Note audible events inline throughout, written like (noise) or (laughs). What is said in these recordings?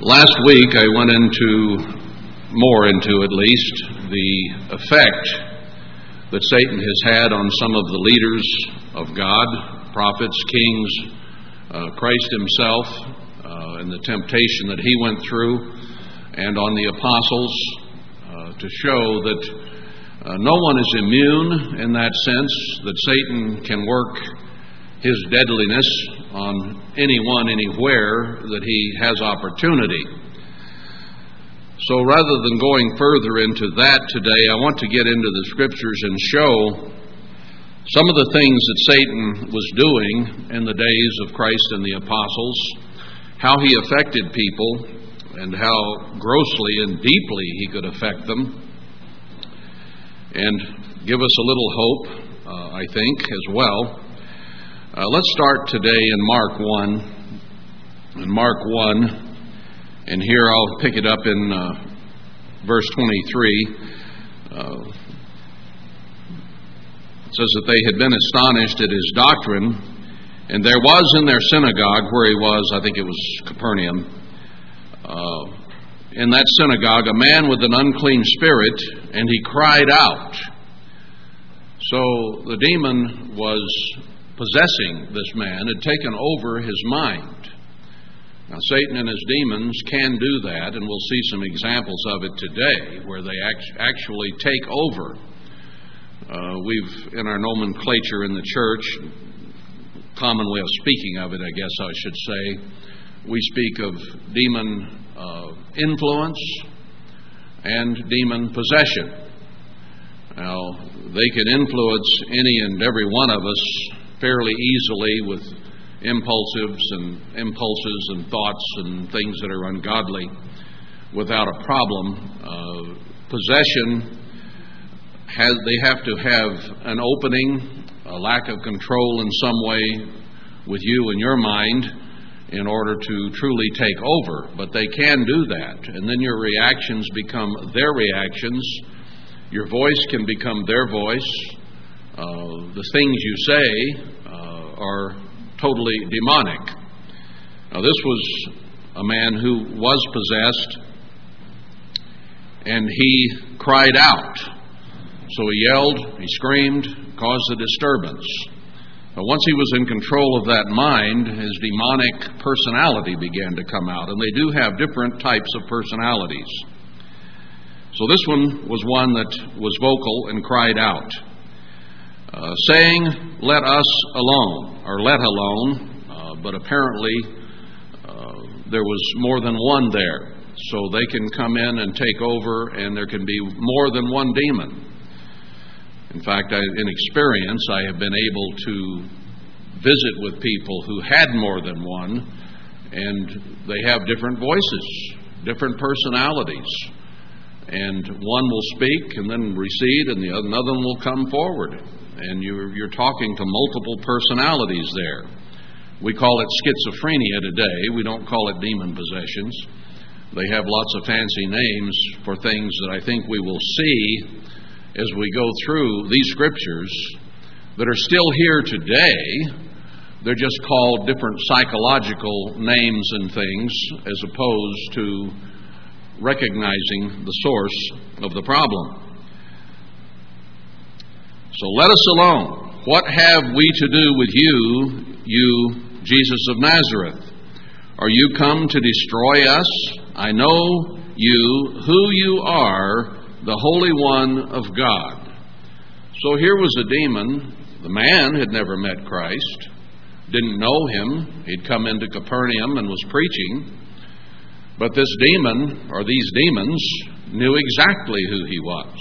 Last week I went into, more into at least, the effect that Satan has had on some of the leaders of God, prophets, kings, uh, Christ himself, uh, and the temptation that he went through, and on the apostles uh, to show that uh, no one is immune in that sense, that Satan can work his deadliness on anyone, anywhere that he has opportunity. So rather than going further into that today, I want to get into the scriptures and show some of the things that Satan was doing in the days of Christ and the apostles, how he affected people, and how grossly and deeply he could affect them, and give us a little hope, uh, I think, as well. Uh, let's start today in Mark 1. In Mark 1, and here I'll pick it up in uh, verse 23. Uh, it says that they had been astonished at his doctrine, and there was in their synagogue where he was, I think it was Capernaum, uh, in that synagogue a man with an unclean spirit, and he cried out. So the demon was possessing this man had taken over his mind. Now, Satan and his demons can do that, and we'll see some examples of it today where they actually take over. Uh, we've, in our nomenclature in the church, common way of speaking of it, I guess I should say, we speak of demon uh, influence and demon possession. Now, they can influence any and every one of us fairly easily with impulsives and impulses and thoughts and things that are ungodly without a problem. Uh, possession has they have to have an opening, a lack of control in some way with you and your mind in order to truly take over. But they can do that, and then your reactions become their reactions. Your voice can become their voice. Uh, the things you say uh, are totally demonic. Now, this was a man who was possessed, and he cried out. So he yelled, he screamed, caused a disturbance. But once he was in control of that mind, his demonic personality began to come out, and they do have different types of personalities. So this one was one that was vocal and cried out uh, saying, Let us alone, or let alone, uh, but apparently uh, there was more than one there. So they can come in and take over, and there can be more than one demon. In fact, I, in experience, I have been able to visit with people who had more than one, and they have different voices, different personalities. And one will speak and then recede, and the other, another one will come forward and you're, you're talking to multiple personalities there. We call it schizophrenia today. We don't call it demon possessions. They have lots of fancy names for things that I think we will see as we go through these scriptures that are still here today. They're just called different psychological names and things as opposed to recognizing the source of the problem. So let us alone. What have we to do with you, you Jesus of Nazareth? Are you come to destroy us? I know you, who you are, the Holy One of God. So here was a demon. The man had never met Christ, didn't know him. He'd come into Capernaum and was preaching. But this demon, or these demons, knew exactly who he was.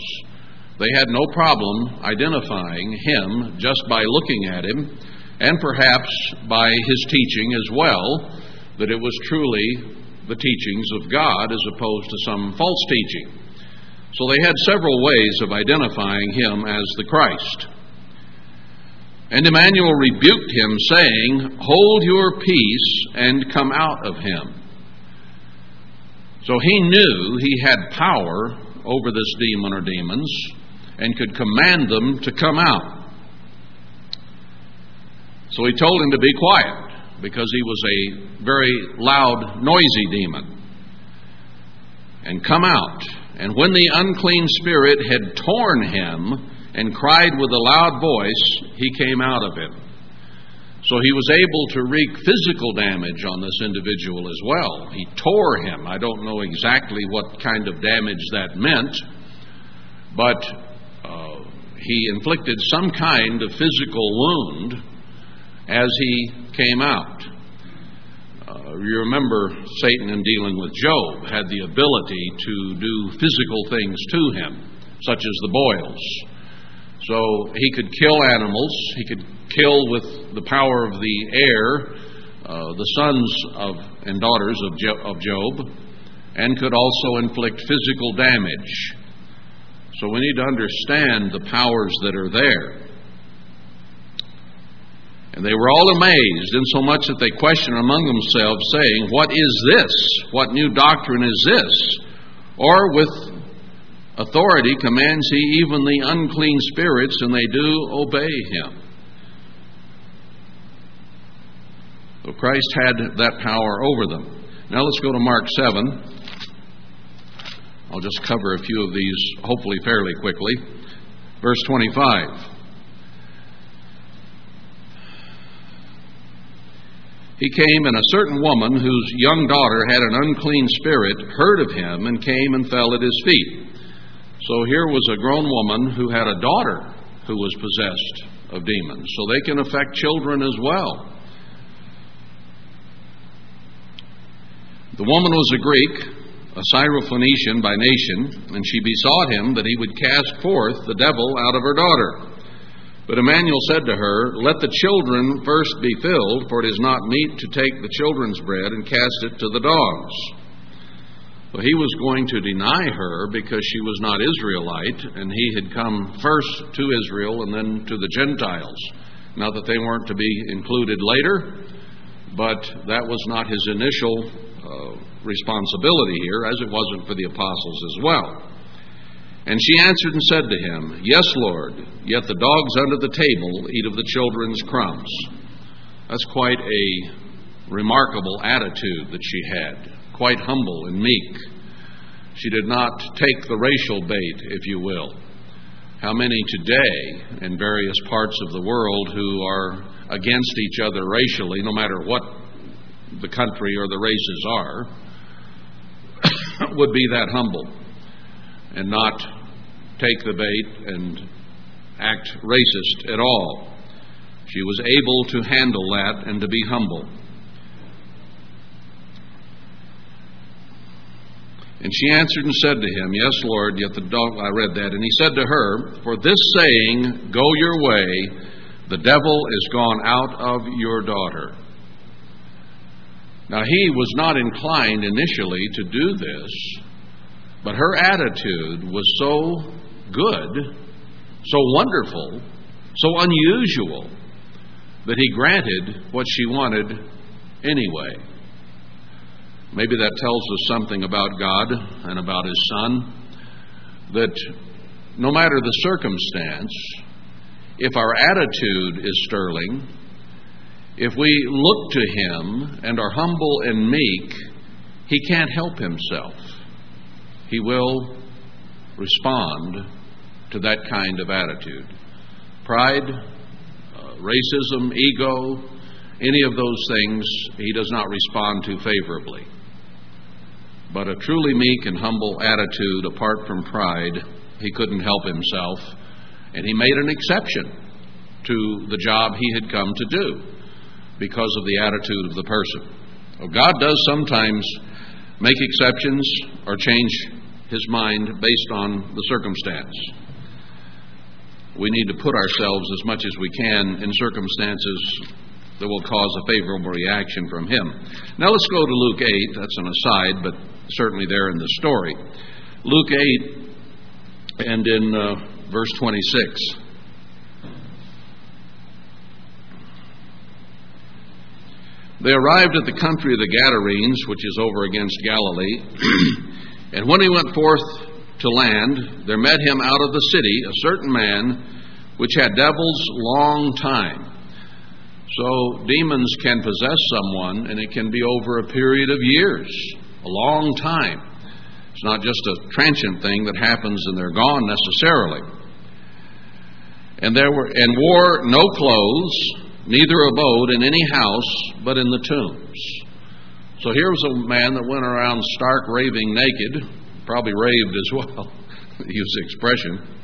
They had no problem identifying him just by looking at him, and perhaps by his teaching as well, that it was truly the teachings of God as opposed to some false teaching. So they had several ways of identifying him as the Christ. And Emmanuel rebuked him, saying, Hold your peace and come out of him. So he knew he had power over this demon or demons and could command them to come out. So he told him to be quiet because he was a very loud, noisy demon. and come out. And when the unclean spirit had torn him and cried with a loud voice, he came out of him. So he was able to wreak physical damage on this individual as well. He tore him. I don't know exactly what kind of damage that meant, but he inflicted some kind of physical wound as he came out. Uh, you remember Satan, in dealing with Job, had the ability to do physical things to him, such as the boils. So he could kill animals, he could kill with the power of the air uh, the sons of and daughters of, jo- of Job, and could also inflict physical damage. So we need to understand the powers that are there. And they were all amazed, insomuch that they questioned among themselves, saying, What is this? What new doctrine is this? Or with authority commands he even the unclean spirits, and they do obey him. So Christ had that power over them. Now let's go to Mark 7. I'll just cover a few of these, hopefully fairly quickly. Verse 25. He came, and a certain woman whose young daughter had an unclean spirit heard of him and came and fell at his feet. So here was a grown woman who had a daughter who was possessed of demons. So they can affect children as well. The woman was a Greek, a Syrophoenician by nation, and she besought him that he would cast forth the devil out of her daughter. But Emmanuel said to her, Let the children first be filled, for it is not meet to take the children's bread and cast it to the dogs. Well, he was going to deny her because she was not Israelite, and he had come first to Israel and then to the Gentiles. Not that they weren't to be included later, but that was not his initial uh, responsibility here, as it wasn't for the apostles as well. And she answered and said to him, Yes, Lord, yet the dogs under the table eat of the children's crumbs. That's quite a remarkable attitude that she had, quite humble and meek. She did not take the racial bait, if you will. How many today in various parts of the world who are against each other racially, no matter what the country or the races are, (laughs) would be that humble and not take the bait and act racist at all. She was able to handle that and to be humble. And she answered and said to him, Yes, Lord, yet the dog, I read that. And he said to her, For this saying, Go your way, the devil is gone out of your daughter. Now, he was not inclined initially to do this, but her attitude was so good, so wonderful, so unusual, that he granted what she wanted anyway. Maybe that tells us something about God and about His Son, that no matter the circumstance, if our attitude is sterling, if we look to Him and are humble and meek, He can't help Himself. He will respond to that kind of attitude. Pride, uh, racism, ego, any of those things, He does not respond to favorably. But a truly meek and humble attitude, apart from pride, He couldn't help Himself, and He made an exception to the job He had come to do because of the attitude of the person. Well, God does sometimes make exceptions or change his mind based on the circumstance. We need to put ourselves as much as we can in circumstances that will cause a favorable reaction from him. Now let's go to Luke 8. That's an aside, but certainly there in the story. Luke 8 and in uh, verse 26. They arrived at the country of the Gadarenes, which is over against Galilee. (clears throat) and when he went forth to land, there met him out of the city a certain man which had devils long time. So demons can possess someone, and it can be over a period of years, a long time. It's not just a transient thing that happens and they're gone necessarily. And there were and wore no clothes, neither abode in any house, but in the tombs. So here was a man that went around stark raving naked, probably raved as well, (laughs) use the expression,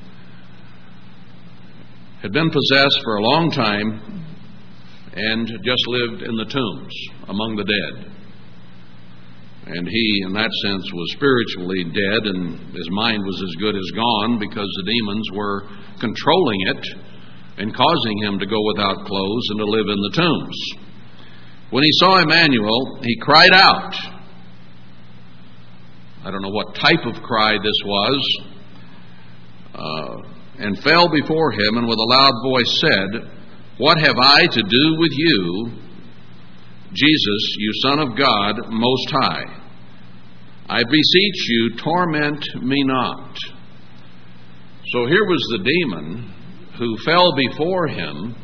had been possessed for a long time and just lived in the tombs among the dead. And he, in that sense, was spiritually dead, and his mind was as good as gone because the demons were controlling it and causing him to go without clothes and to live in the tombs. When he saw Emmanuel, he cried out. I don't know what type of cry this was, uh, and fell before him, and with a loud voice said, What have I to do with you, Jesus, you Son of God, Most High? I beseech you, torment me not. So here was the demon who fell before him,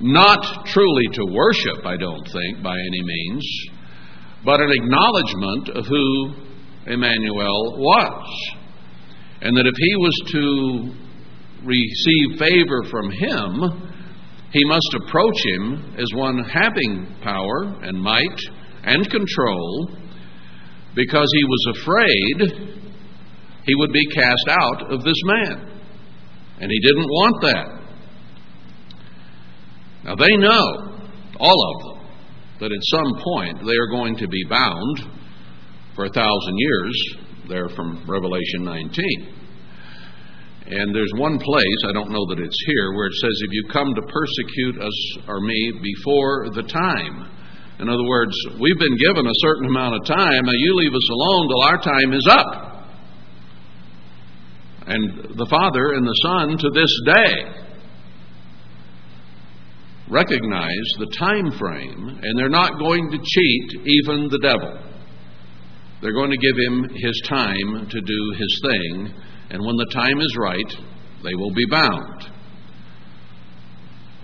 not truly to worship, I don't think, by any means, but an acknowledgement of who Emmanuel was. And that if he was to receive favor from him, he must approach him as one having power and might and control because he was afraid he would be cast out of this man. And he didn't want that. Now they know, all of them, that at some point they are going to be bound for a thousand years, there from Revelation 19. And there's one place, I don't know that it's here, where it says, If you come to persecute us or me before the time. In other words, we've been given a certain amount of time, now you leave us alone till our time is up. And the Father and the Son to this day recognize the time frame, and they're not going to cheat even the devil. They're going to give him his time to do his thing, and when the time is right, they will be bound.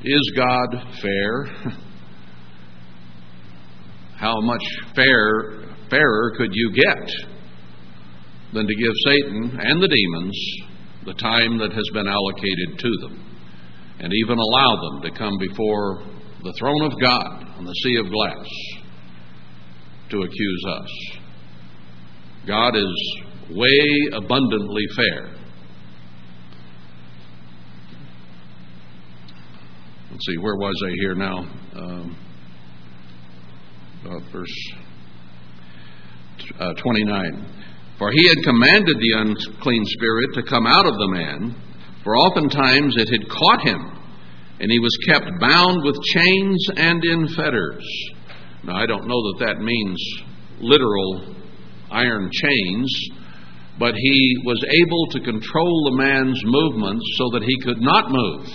Is God fair? (laughs) How much fair, fairer could you get than to give Satan and the demons the time that has been allocated to them, and even allow them to come before the throne of God on the sea of glass to accuse us? God is way abundantly fair. Let's see, where was I here now? Um, uh, verse uh, 29. For he had commanded the unclean spirit to come out of the man, for oftentimes it had caught him, and he was kept bound with chains and in fetters. Now, I don't know that that means literal iron chains, but he was able to control the man's movements so that he could not move.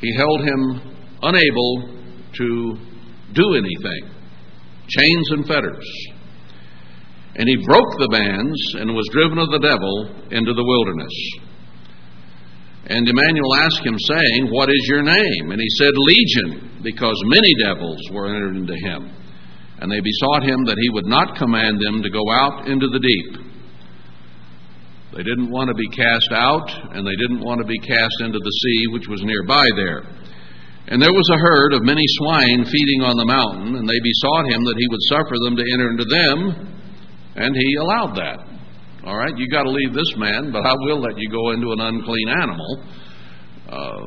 He held him unable to do anything chains and fetters. And he broke the bands and was driven of the devil into the wilderness. And Emmanuel asked him, saying, What is your name? And he said, Legion, because many devils were entered into him. And they besought him that he would not command them to go out into the deep. They didn't want to be cast out, and they didn't want to be cast into the sea, which was nearby there. And there was a herd of many swine feeding on the mountain, and they besought him that he would suffer them to enter into them, and he allowed that. All right, you got to leave this man, but I will let you go into an unclean animal. Uh,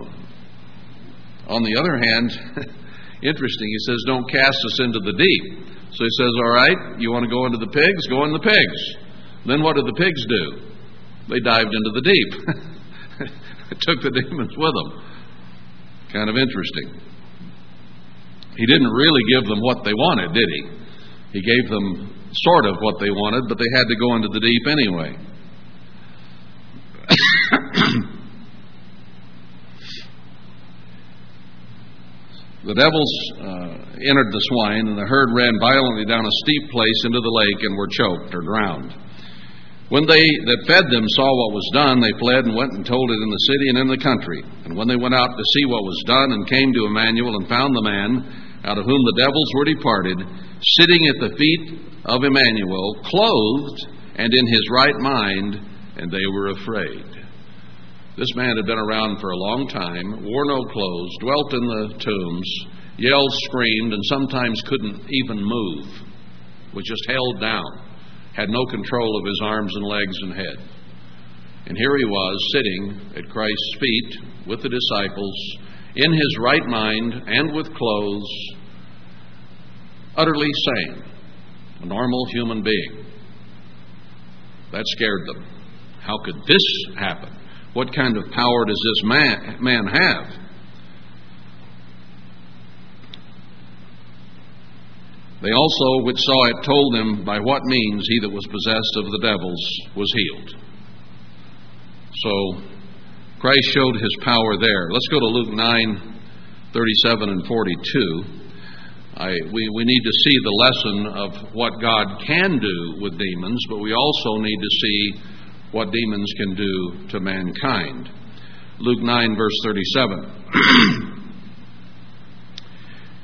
on the other hand, (laughs) interesting, he says, Don't cast us into the deep. So he says, All right, you want to go into the pigs? Go in the pigs. Then what did the pigs do? They dived into the deep, (laughs) took the demons with them. Kind of interesting. He didn't really give them what they wanted, did he? He gave them sort of what they wanted, but they had to go into the deep anyway. (coughs) the devils uh, entered the swine, and the herd ran violently down a steep place into the lake and were choked or drowned. When they that fed them saw what was done, they fled and went and told it in the city and in the country. And when they went out to see what was done, and came to Emmanuel and found the man out of whom the devils were departed, sitting at the feet of Emmanuel, clothed and in his right mind, and they were afraid. This man had been around for a long time, wore no clothes, dwelt in the tombs, yelled, screamed, and sometimes couldn't even move, was just held down, had no control of his arms and legs and head. And here he was sitting at Christ's feet with the disciples, in his right mind and with clothes, utterly sane, a normal human being. That scared them. How could this happen? What kind of power does this man, man have? They also, which saw it, told them by what means he that was possessed of the devils was healed. So Christ showed his power there. Let's go to Luke 9 37 and 42. I, we, we need to see the lesson of what God can do with demons, but we also need to see what demons can do to mankind. Luke 9, verse 37. (clears throat)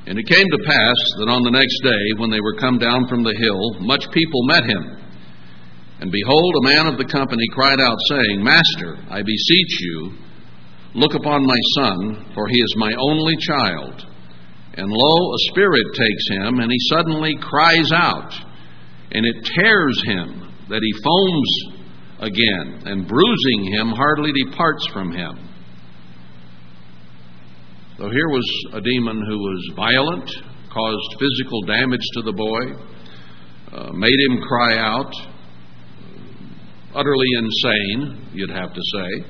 And it came to pass that on the next day, when they were come down from the hill, much people met him. And behold, a man of the company cried out, saying, Master, I beseech you, look upon my son, for he is my only child. And lo, a spirit takes him, and he suddenly cries out, and it tears him, that he foams again, and bruising him hardly departs from him. So here was a demon who was violent, caused physical damage to the boy, uh, made him cry out, utterly insane, you'd have to say.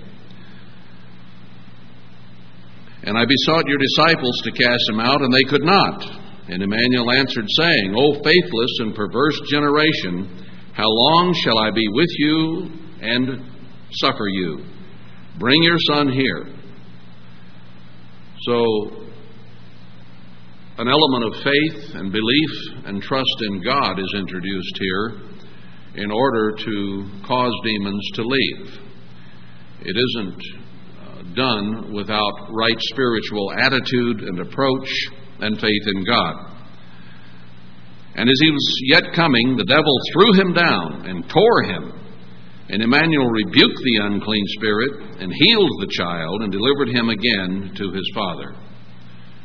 And I besought your disciples to cast him out, and they could not. And Emmanuel answered, saying, O faithless and perverse generation, how long shall I be with you and suffer you? Bring your son here. So, an element of faith and belief and trust in God is introduced here in order to cause demons to leave. It isn't uh, done without right spiritual attitude and approach and faith in God. And as he was yet coming, the devil threw him down and tore him and Emmanuel rebuked the unclean spirit and healed the child and delivered him again to his father.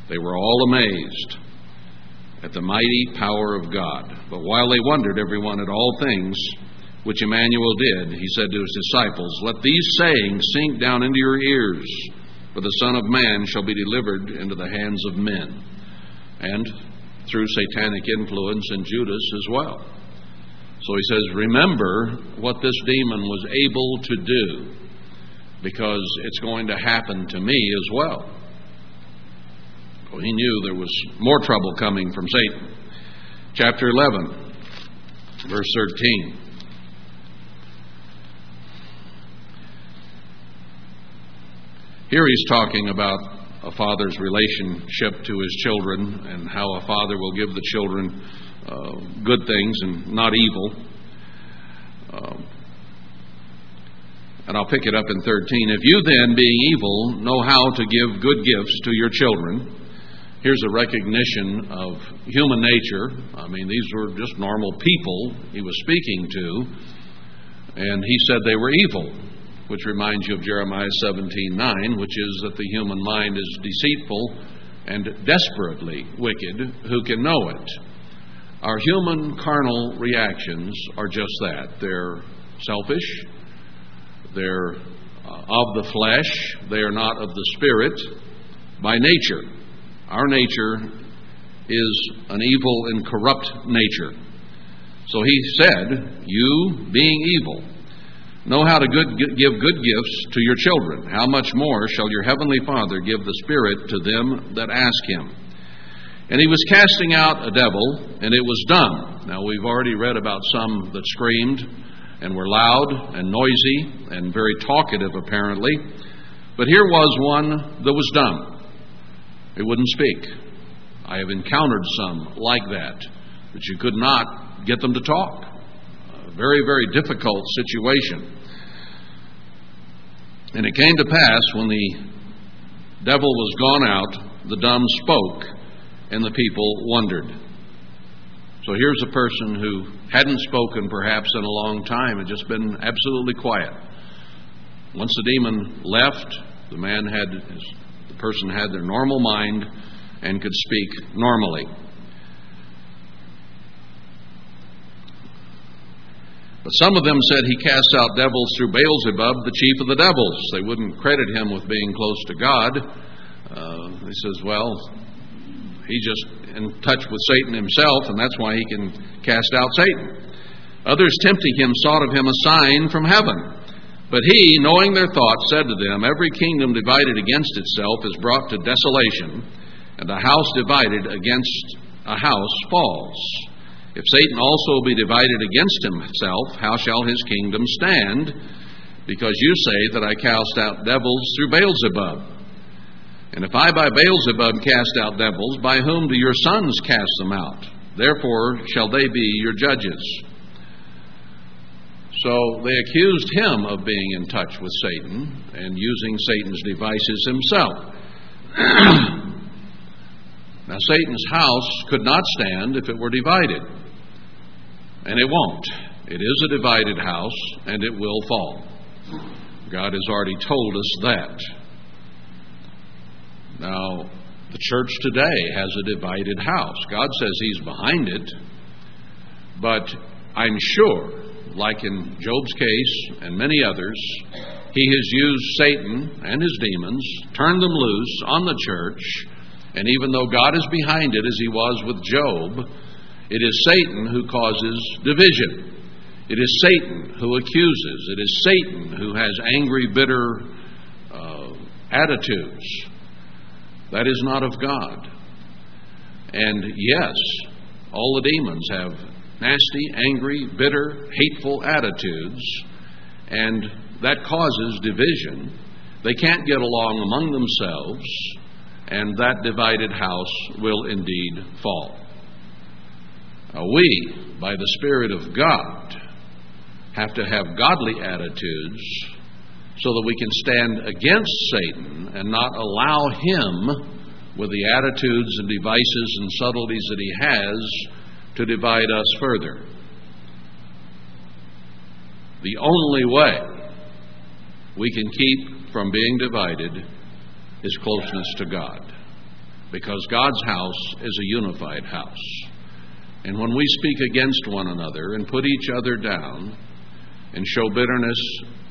They were all amazed at the mighty power of God. But while they wondered, everyone, at all things which Emmanuel did, he said to his disciples, Let these sayings sink down into your ears, for the Son of Man shall be delivered into the hands of men. And through satanic influence in Judas as well. So he says, Remember what this demon was able to do, because it's going to happen to me as well. He knew there was more trouble coming from Satan. Chapter 11, verse 13. Here he's talking about a father's relationship to his children and how a father will give the children uh, good things and not evil. Uh, and I'll pick it up in 13. If you then, being evil, know how to give good gifts to your children, here's a recognition of human nature. I mean, these were just normal people he was speaking to, and he said they were evil, which reminds you of Jeremiah 17:9, which is that the human mind is deceitful and desperately wicked. Who can know it? Our human carnal reactions are just that. They're selfish, they're uh, of the flesh, they are not of the spirit by nature. Our nature is an evil and corrupt nature. So he said, You, being evil, know how to good, give good gifts to your children. How much more shall your heavenly Father give the Spirit to them that ask him? And he was casting out a devil, and it was done. Now, we've already read about some that screamed and were loud and noisy and very talkative, apparently. But here was one that was dumb. It wouldn't speak. I have encountered some like that, that you could not get them to talk. A very, very difficult situation. And it came to pass when the devil was gone out, the dumb spoke and the people wondered. So here's a person who hadn't spoken perhaps in a long time, had just been absolutely quiet. Once the demon left, the man had, the person had their normal mind and could speak normally. But some of them said he cast out devils through Beelzebub, the chief of the devils. They wouldn't credit him with being close to God. Uh, he says, well, he's just in touch with Satan himself, and that's why he can cast out Satan. Others tempting him sought of him a sign from heaven. But he, knowing their thoughts, said to them, Every kingdom divided against itself is brought to desolation, and a house divided against a house falls. If Satan also be divided against himself, how shall his kingdom stand? Because you say that I cast out devils through Beelzebub. And if I by Beelzebub cast out devils, by whom do your sons cast them out? Therefore shall they be your judges. So they accused him of being in touch with Satan and using Satan's devices himself. (clears throat) Now, Satan's house could not stand if it were divided. And it won't. It is a divided house, and it will fall. God has already told us that. Now, the church today has a divided house. God says He's behind it, but I'm sure, like in Job's case and many others, He has used Satan and his demons, turned them loose on the church and even though God is behind it, as he was with Job, it is Satan who causes division. It is Satan who accuses. It is Satan who has angry, bitter uh, attitudes. That is not of God. And yes, all the demons have nasty, angry, bitter, hateful attitudes, and that causes division. They can't get along among themselves and that divided house will indeed fall. Now, we, by the Spirit of God, have to have godly attitudes so that we can stand against Satan and not allow him, with the attitudes and devices and subtleties that he has, to divide us further. The only way we can keep from being divided is closeness to God. Because God's house is a unified house. And when we speak against one another and put each other down and show bitterness,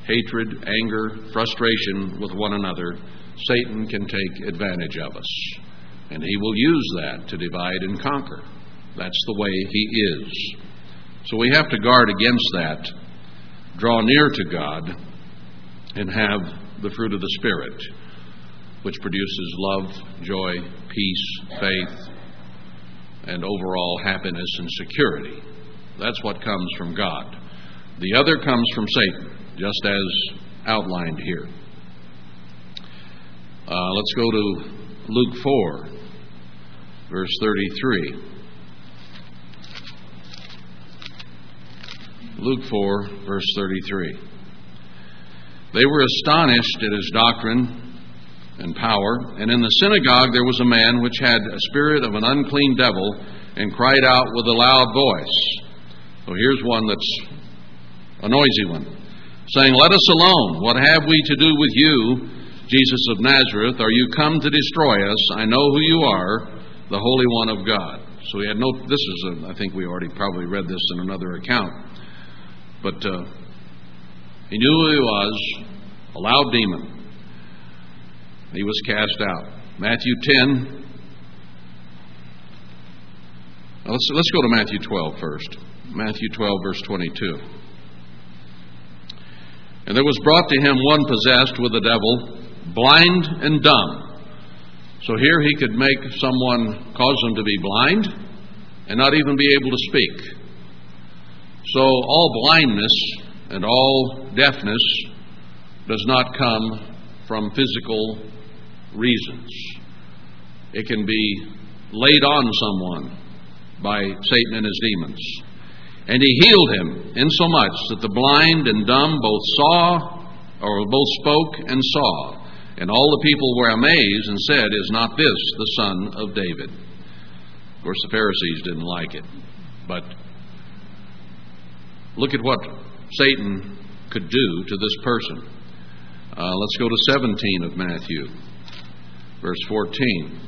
hatred, anger, frustration with one another, Satan can take advantage of us. And he will use that to divide and conquer. That's the way he is. So we have to guard against that, draw near to God, and have the fruit of the Spirit which produces love, joy, peace, faith, and overall happiness and security. That's what comes from God. The other comes from Satan, just as outlined here. Uh, let's go to Luke 4, verse 33. Luke 4, verse 33. They were astonished at his doctrine and power. And in the synagogue there was a man which had a spirit of an unclean devil and cried out with a loud voice. So here's one that's a noisy one, saying, Let us alone. What have we to do with you, Jesus of Nazareth? Are you come to destroy us? I know who you are, the Holy One of God. So he had no, this is, a, I think we already probably read this in another account. But uh, he knew who he was, a loud demon. He was cast out. Matthew 10. Let's, let's go to Matthew 12 first. Matthew 12, verse 22. And there was brought to him one possessed with the devil, blind and dumb. So here he could make someone, cause them to be blind and not even be able to speak. So all blindness and all deafness does not come from physical reasons. It can be laid on someone by Satan and his demons. And he healed him insomuch that the blind and dumb both saw, or both spoke and saw. And all the people were amazed and said, Is not this the son of David? Of course, the Pharisees didn't like it. But look at what Satan could do to this person. Uh, let's go to 17 of Matthew, verse 14.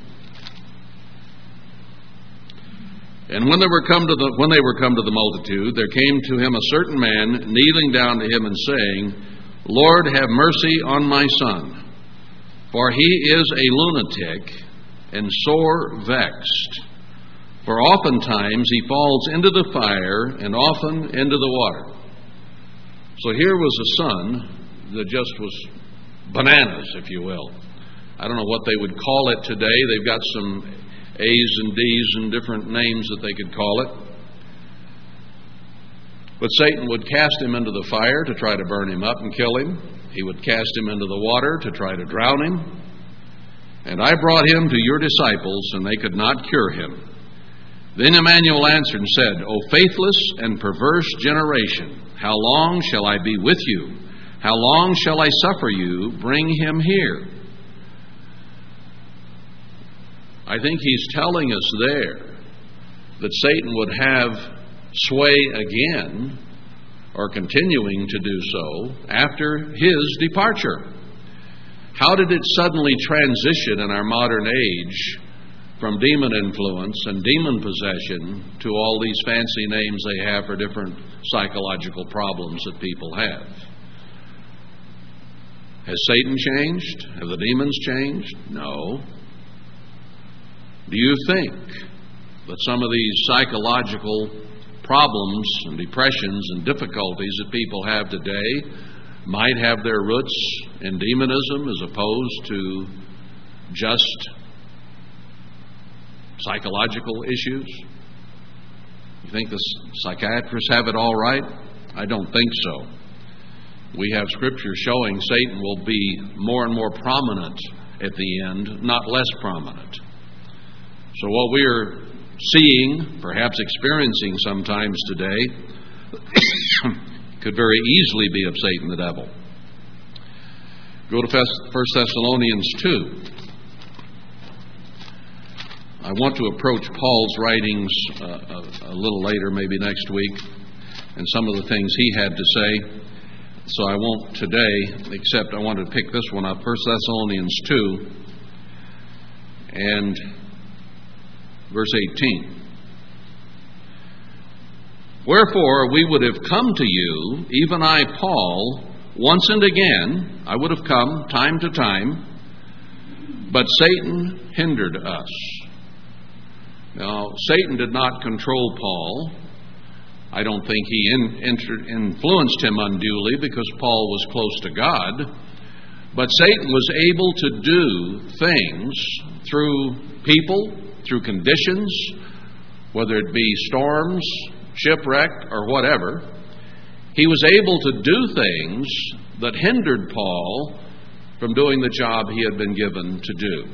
And when they were come to the when they were come to the multitude, there came to him a certain man, kneeling down to him and saying, Lord, have mercy on my son, for he is a lunatic and sore vexed. For oftentimes he falls into the fire and often into the water. So here was a son that just was bananas, if you will. I don't know what they would call it today. They've got some A's and D's and different names that they could call it. But Satan would cast him into the fire to try to burn him up and kill him. He would cast him into the water to try to drown him. And I brought him to your disciples, and they could not cure him. Then Emmanuel answered and said, O faithless and perverse generation, how long shall I be with you? How long shall I suffer you? Bring him here. I think he's telling us there that Satan would have sway again, or continuing to do so, after his departure. How did it suddenly transition in our modern age from demon influence and demon possession to all these fancy names they have for different psychological problems that people have? Has Satan changed? Have the demons changed? No. Do you think that some of these psychological problems and depressions and difficulties that people have today might have their roots in demonism as opposed to just psychological issues? You think the psychiatrists have it all right? I don't think so. We have scripture showing Satan will be more and more prominent at the end, not less prominent. So, what we are seeing, perhaps experiencing sometimes today, (coughs) could very easily be of Satan the devil. Go to 1 Thessalonians 2. I want to approach Paul's writings uh, a, a, little later, maybe next week, and some of the things he had to say. So I won't today, except I wanted to pick this one up 1 Thessalonians 2. And verse 18. Wherefore we would have come to you, even I, Paul, once and again, I would have come time to time, but Satan hindered us. Now, Satan did not control Paul. I don't think he in, influenced him unduly because Paul was close to God. But Satan was able to do things through people, through conditions, whether it be storms, shipwreck, or whatever, he was able to do things that hindered Paul from doing the job he had been given to do.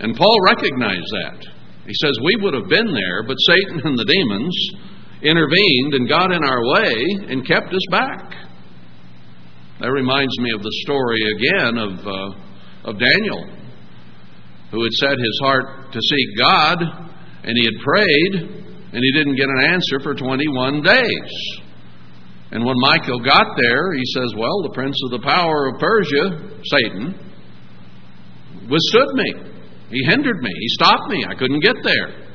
And Paul recognized that. He says, We would have been there, but Satan and the demons intervened and got in our way and kept us back. That reminds me of the story again of, uh, of Daniel who had set his heart to seek God, and he had prayed, and he didn't get an answer for 21 days. And when Michael got there, he says, Well, the prince of the power of Persia, Satan, withstood me. He hindered me. He stopped me. I couldn't get there.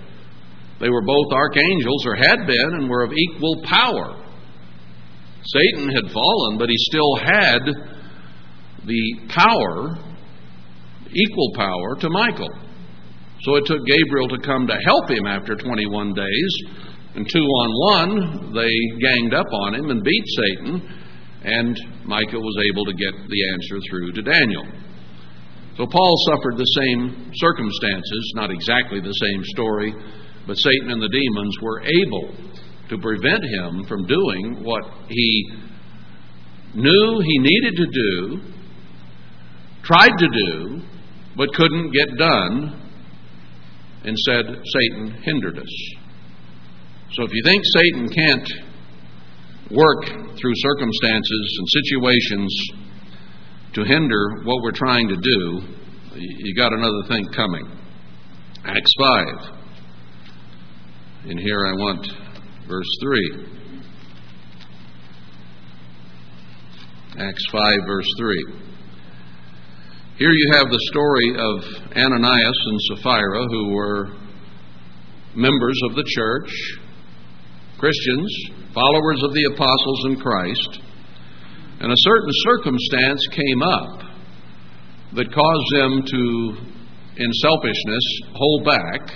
They were both archangels, or had been, and were of equal power. Satan had fallen, but he still had the power equal power to Michael. So it took Gabriel to come to help him after 21 days. And two on one, they ganged up on him and beat Satan, and Michael was able to get the answer through to Daniel. So Paul suffered the same circumstances, not exactly the same story, but Satan and the demons were able to prevent him from doing what he knew he needed to do, tried to do, but couldn't get done. and said Satan hindered us. So if you think Satan can't work through circumstances and situations to hinder what we're trying to do, you got another thing coming. Acts 5. And here I want verse 3. Acts 5, verse 3. Here you have the story of Ananias and Sapphira, who were members of the church, Christians, followers of the apostles in Christ, and a certain circumstance came up that caused them to, in selfishness, hold back.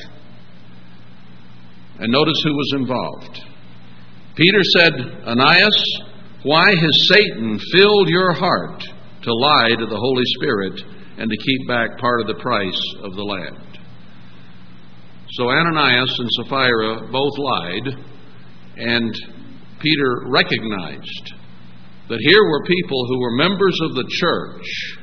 And notice who was involved. Peter said, Ananias, why has Satan filled your heart to lie to the Holy Spirit and to keep back part of the price of the land? So Ananias and Sapphira both lied, and Peter recognized that here were people who were members of the church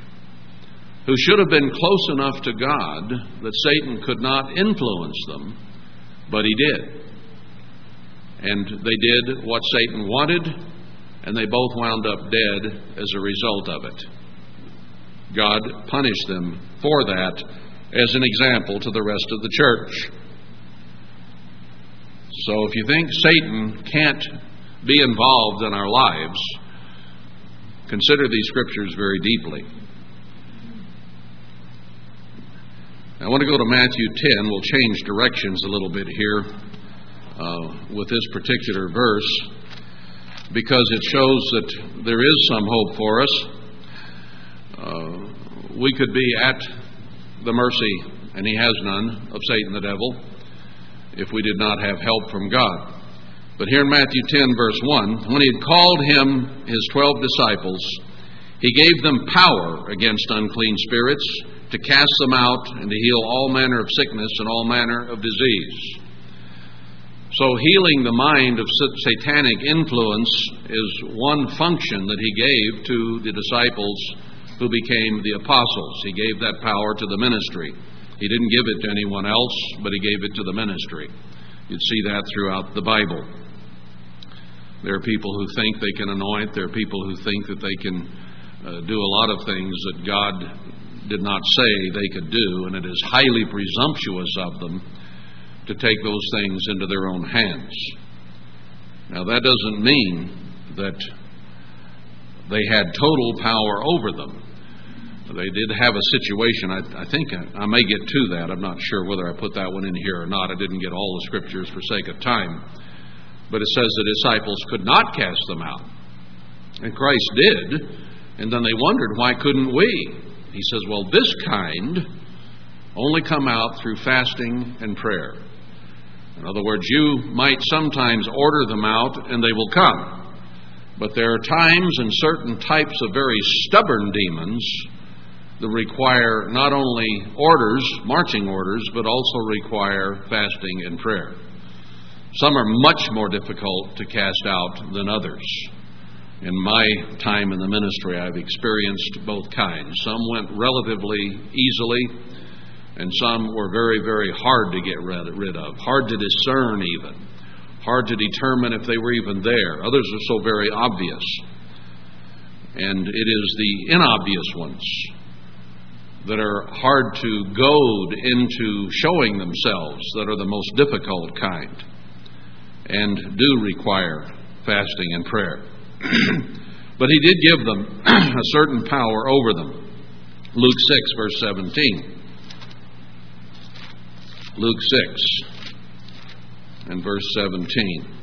who should have been close enough to God that Satan could not influence them, but he did. And they did what Satan wanted, and they both wound up dead as a result of it. God punished them for that as an example to the rest of the church. So if you think Satan can't be involved in our lives, consider these scriptures very deeply. I want to go to Matthew 10. We'll change directions a little bit here uh, with this particular verse because it shows that there is some hope for us. Uh, we could be at the mercy, and he has none, of Satan the devil if we did not have help from God. But here in Matthew 10, verse 1, when he had called him his twelve disciples, he gave them power against unclean spirits to cast them out and to heal all manner of sickness and all manner of disease. So, healing the mind of satanic influence is one function that he gave to the disciples who became the apostles. He gave that power to the ministry. He didn't give it to anyone else, but he gave it to the ministry. You'd see that throughout the Bible. There are people who think they can anoint, there are people who think that they can uh, do a lot of things that God did not say they could do, and it is highly presumptuous of them to take those things into their own hands. Now, that doesn't mean that they had total power over them. They did have a situation. I, I think I, I, may get to that. I'm not sure whether I put that one in here or not. I didn't get all the scriptures for sake of time. But it says the disciples could not cast them out. And Christ did. And then they wondered, why couldn't we? He says, well, this kind only come out through fasting and prayer. In other words, you might sometimes order them out and they will come. But there are times and certain types of very stubborn demons that require not only orders, marching orders, but also require fasting and prayer. Some are much more difficult to cast out than others. In my time in the ministry, I've experienced both kinds. Some went relatively easily, and some were very, very hard to get rid of, hard to discern even, hard to determine if they were even there. Others are so very obvious. And it is the inobvious ones that are hard to goad into showing themselves that are the most difficult kind and do require fasting and prayer. (clears throat) but he did give them (clears throat) a certain power over them. Luke 6, verse 17. Luke 6 and verse 17.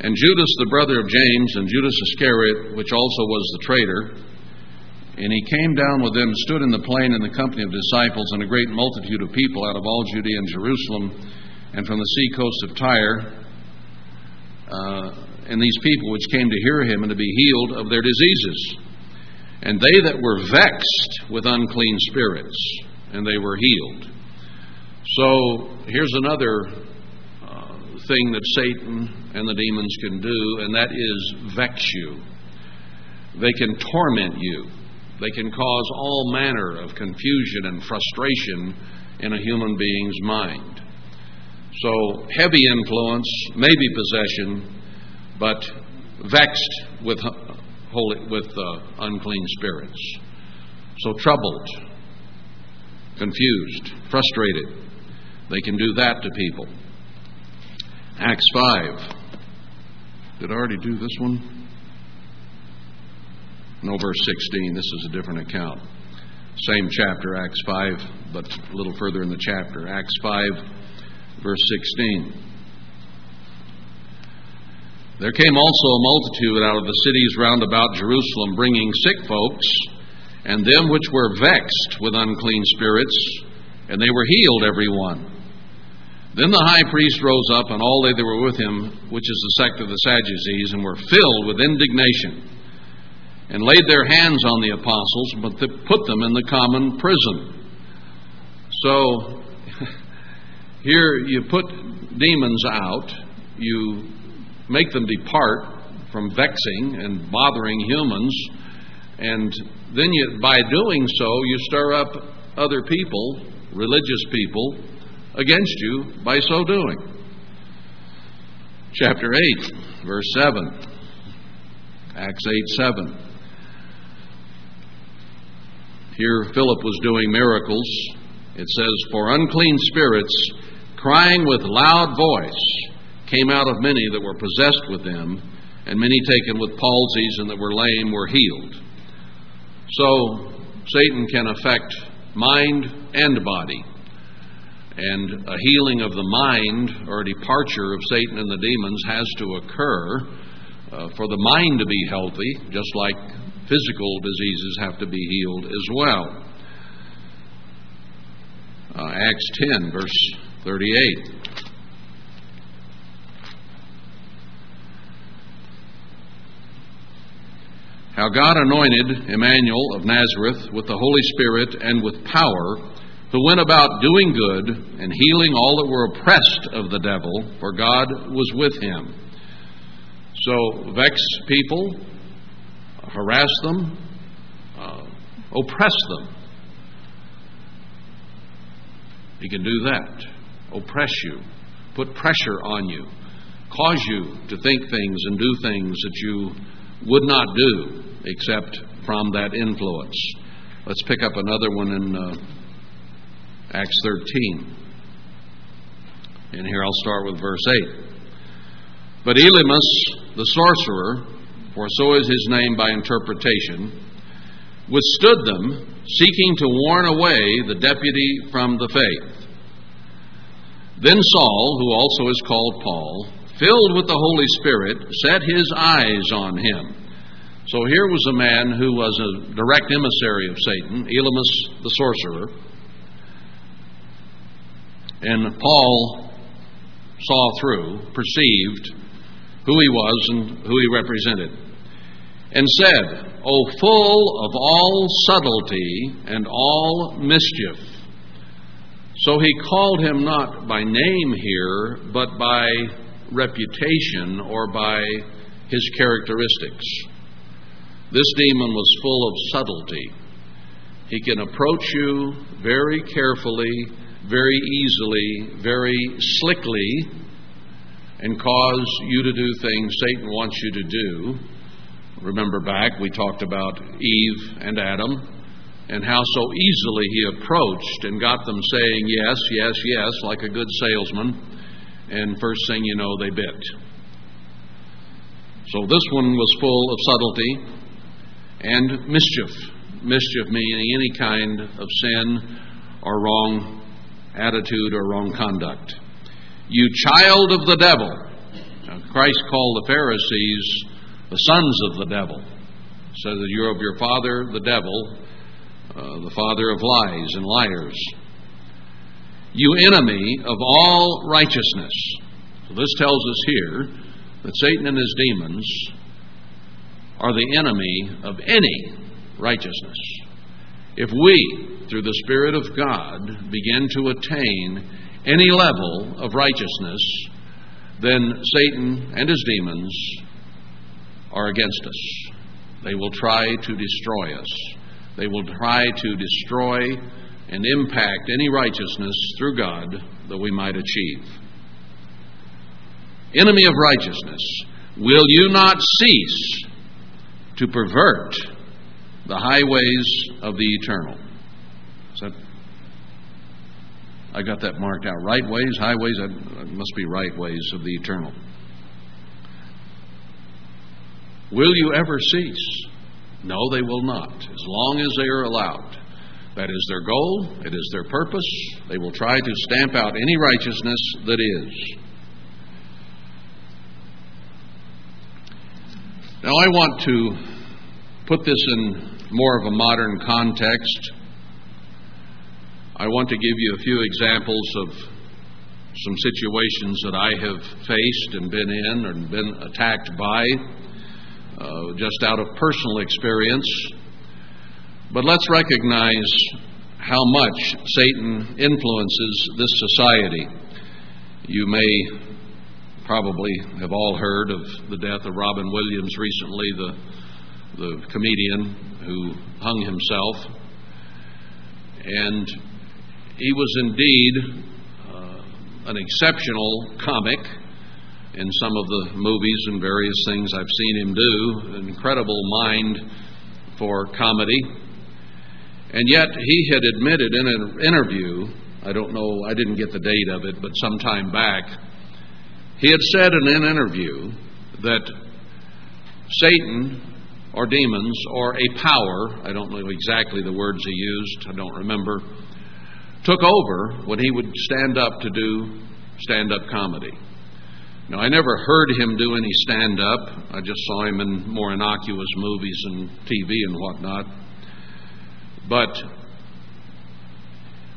And Judas, the brother of James, and Judas Iscariot, which also was the traitor, and he came down with them, stood in the plain in the company of disciples, and a great multitude of people out of all Judea and Jerusalem, and from the sea coast of Tyre, uh, and these people which came to hear him and to be healed of their diseases. And they that were vexed with unclean spirits, and they were healed. So here's another thing that Satan and the demons can do, and that is vex you. They can torment you. They can cause all manner of confusion and frustration in a human being's mind. So, heavy influence, maybe possession, but vexed with holy, with uh, unclean spirits. So troubled, confused, frustrated. They can do that to people. Acts 5. Did I already do this one? No, verse 16. This is a different account. Same chapter, Acts 5, but a little further in the chapter. Acts 5, verse 16. There came also a multitude out of the cities round about Jerusalem, bringing sick folks, and them which were vexed with unclean spirits, and they were healed every one. Then the high priest rose up, and all they that were with him, which is the sect of the Sadducees, and were filled with indignation, and laid their hands on the apostles, but put them in the common prison. So, (laughs) here you put demons out, you make them depart from vexing and bothering humans, and then you, by doing so, you stir up other people, religious people, against you by so doing. Chapter 8, verse 7. Acts 8 7. Here Philip was doing miracles. It says, For unclean spirits, crying with loud voice, came out of many that were possessed with them, and many taken with palsies and that were lame were healed. So Satan can affect mind and body and a healing of the mind or a departure of Satan and the demons has to occur uh, for the mind to be healthy, just like physical diseases have to be healed as well. Uh, Acts 10, verse 38. How God anointed Emmanuel of Nazareth with the Holy Spirit and with power who went about doing good and healing all that were oppressed of the devil, for God was with him. So, vex people, harass them, uh, oppress them. He can do that. Oppress you, put pressure on you, cause you to think things and do things that you would not do except from that influence. Let's pick up another one in. Uh, Acts 13. And here I'll start with verse 8. But Elymas, the sorcerer, for so is his name by interpretation, withstood them, seeking to warn away the deputy from the faith. Then Saul, who also is called Paul, filled with the Holy Spirit, set his eyes on him. So here was a man who was a direct emissary of Satan, Elymas the sorcerer and Paul saw through, perceived who he was and who he represented, and said, O full of all subtlety and all mischief. So he called him not by name here, but by reputation or by his characteristics. This demon was full of subtlety. He can approach you very carefully very easily, very slickly, and cause you to do things Satan wants you to do. Remember back, we talked about Eve and Adam and how so easily he approached and got them saying yes, yes, yes, like a good salesman. And first thing you know, they bit. So this one was full of subtlety and mischief. Mischief meaning any kind of sin or wrong attitude or wrong conduct. You child of the devil. Christ called the Pharisees the sons of the devil. So that you're of your father, the devil, uh, the father of lies and liars. You enemy of all righteousness. So this tells us here that Satan and his demons are the enemy of any righteousness. If we, through the Spirit of God, begin to attain any level of righteousness, then Satan and his demons are against us. They will try to destroy us. They will try to destroy and impact any righteousness through God that we might achieve. Enemy of righteousness, will you not cease to pervert the highways of the eternal. Is that I got that marked out. Right ways, highways, must be right ways of the eternal. Will you ever cease? No, they will not, as long as they are allowed. That is their goal, it is their purpose. They will try to stamp out any righteousness that is. Now, I want to put this in more of a modern context. I want to give you a few examples of some situations that I have faced and been in and been attacked by uh, just out of personal experience. But let's recognize how much Satan influences this society. You may probably have all heard of the death of Robin Williams recently, the, the comedian who hung himself. And he was indeed uh, an exceptional comic in some of the movies and various things I've seen him do. An incredible mind for comedy. And yet he had admitted in an interview, I don't know, I didn't get the date of it, but some time back, he had said in an interview that Satan or demons or a power, I don't know exactly the words he used, I don't remember, took over when he would stand up to do stand up comedy. Now, I never heard him do any stand up. I just saw him in more innocuous movies and TV and whatnot. But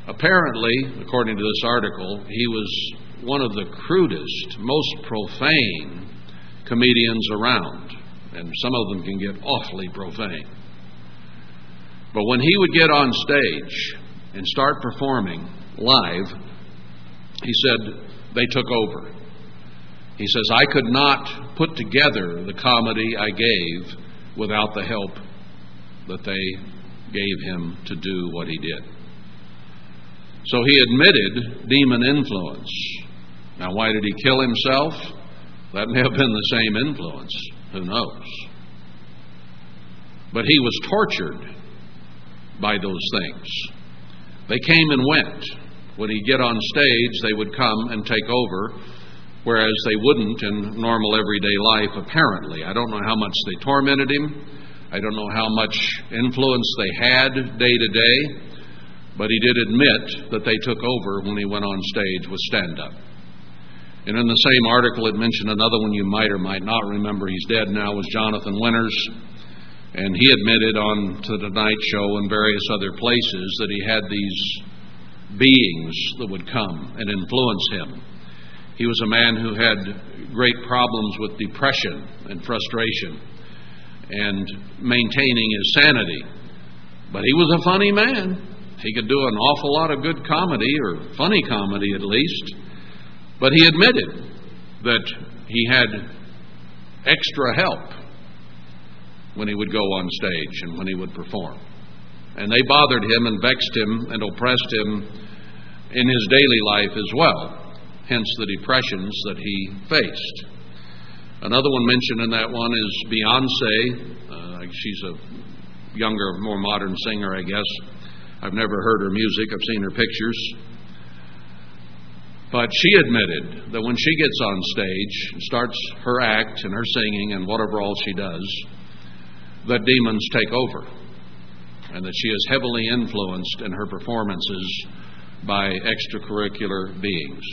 apparently, according to this article, he was one of the crudest, most profane comedians around. And some of them can get awfully profane. But when he would get on stage and start performing live, he said they took over. He says, I could not put together the comedy I gave without the help that they gave him to do what he did. So he admitted demon influence. Now, why did he kill himself? That may have been the same influence. Who knows? But he was tortured by those things. They came and went. When he'd get on stage, they would come and take over whereas they wouldn't in normal everyday life, apparently. I don't know how much they tormented him. I don't know how much influence they had day to day, but he did admit that they took over when he went on stage with stand up. And in the same article, it mentioned another one you might or might not remember. He's dead now, was Jonathan Winters. And he admitted on to the Tonight Show and various other places that he had these beings that would come and influence him he was a man who had great problems with depression and frustration and maintaining his sanity. But he was a funny man. He could do an awful lot of good comedy, or funny comedy at least. But he admitted that he had extra help when he would go on stage and when he would perform. And they bothered him and vexed him and oppressed him in his daily life as well hence the depressions that he faced. Another one mentioned in that one is Beyonce. Uh, she's a younger, more modern singer, I guess. I've never heard her music, I've seen her pictures. But she admitted that when she gets on stage starts her act and her singing and whatever all she does, that demons take over. And that she is heavily influenced in her performances by extracurricular beings.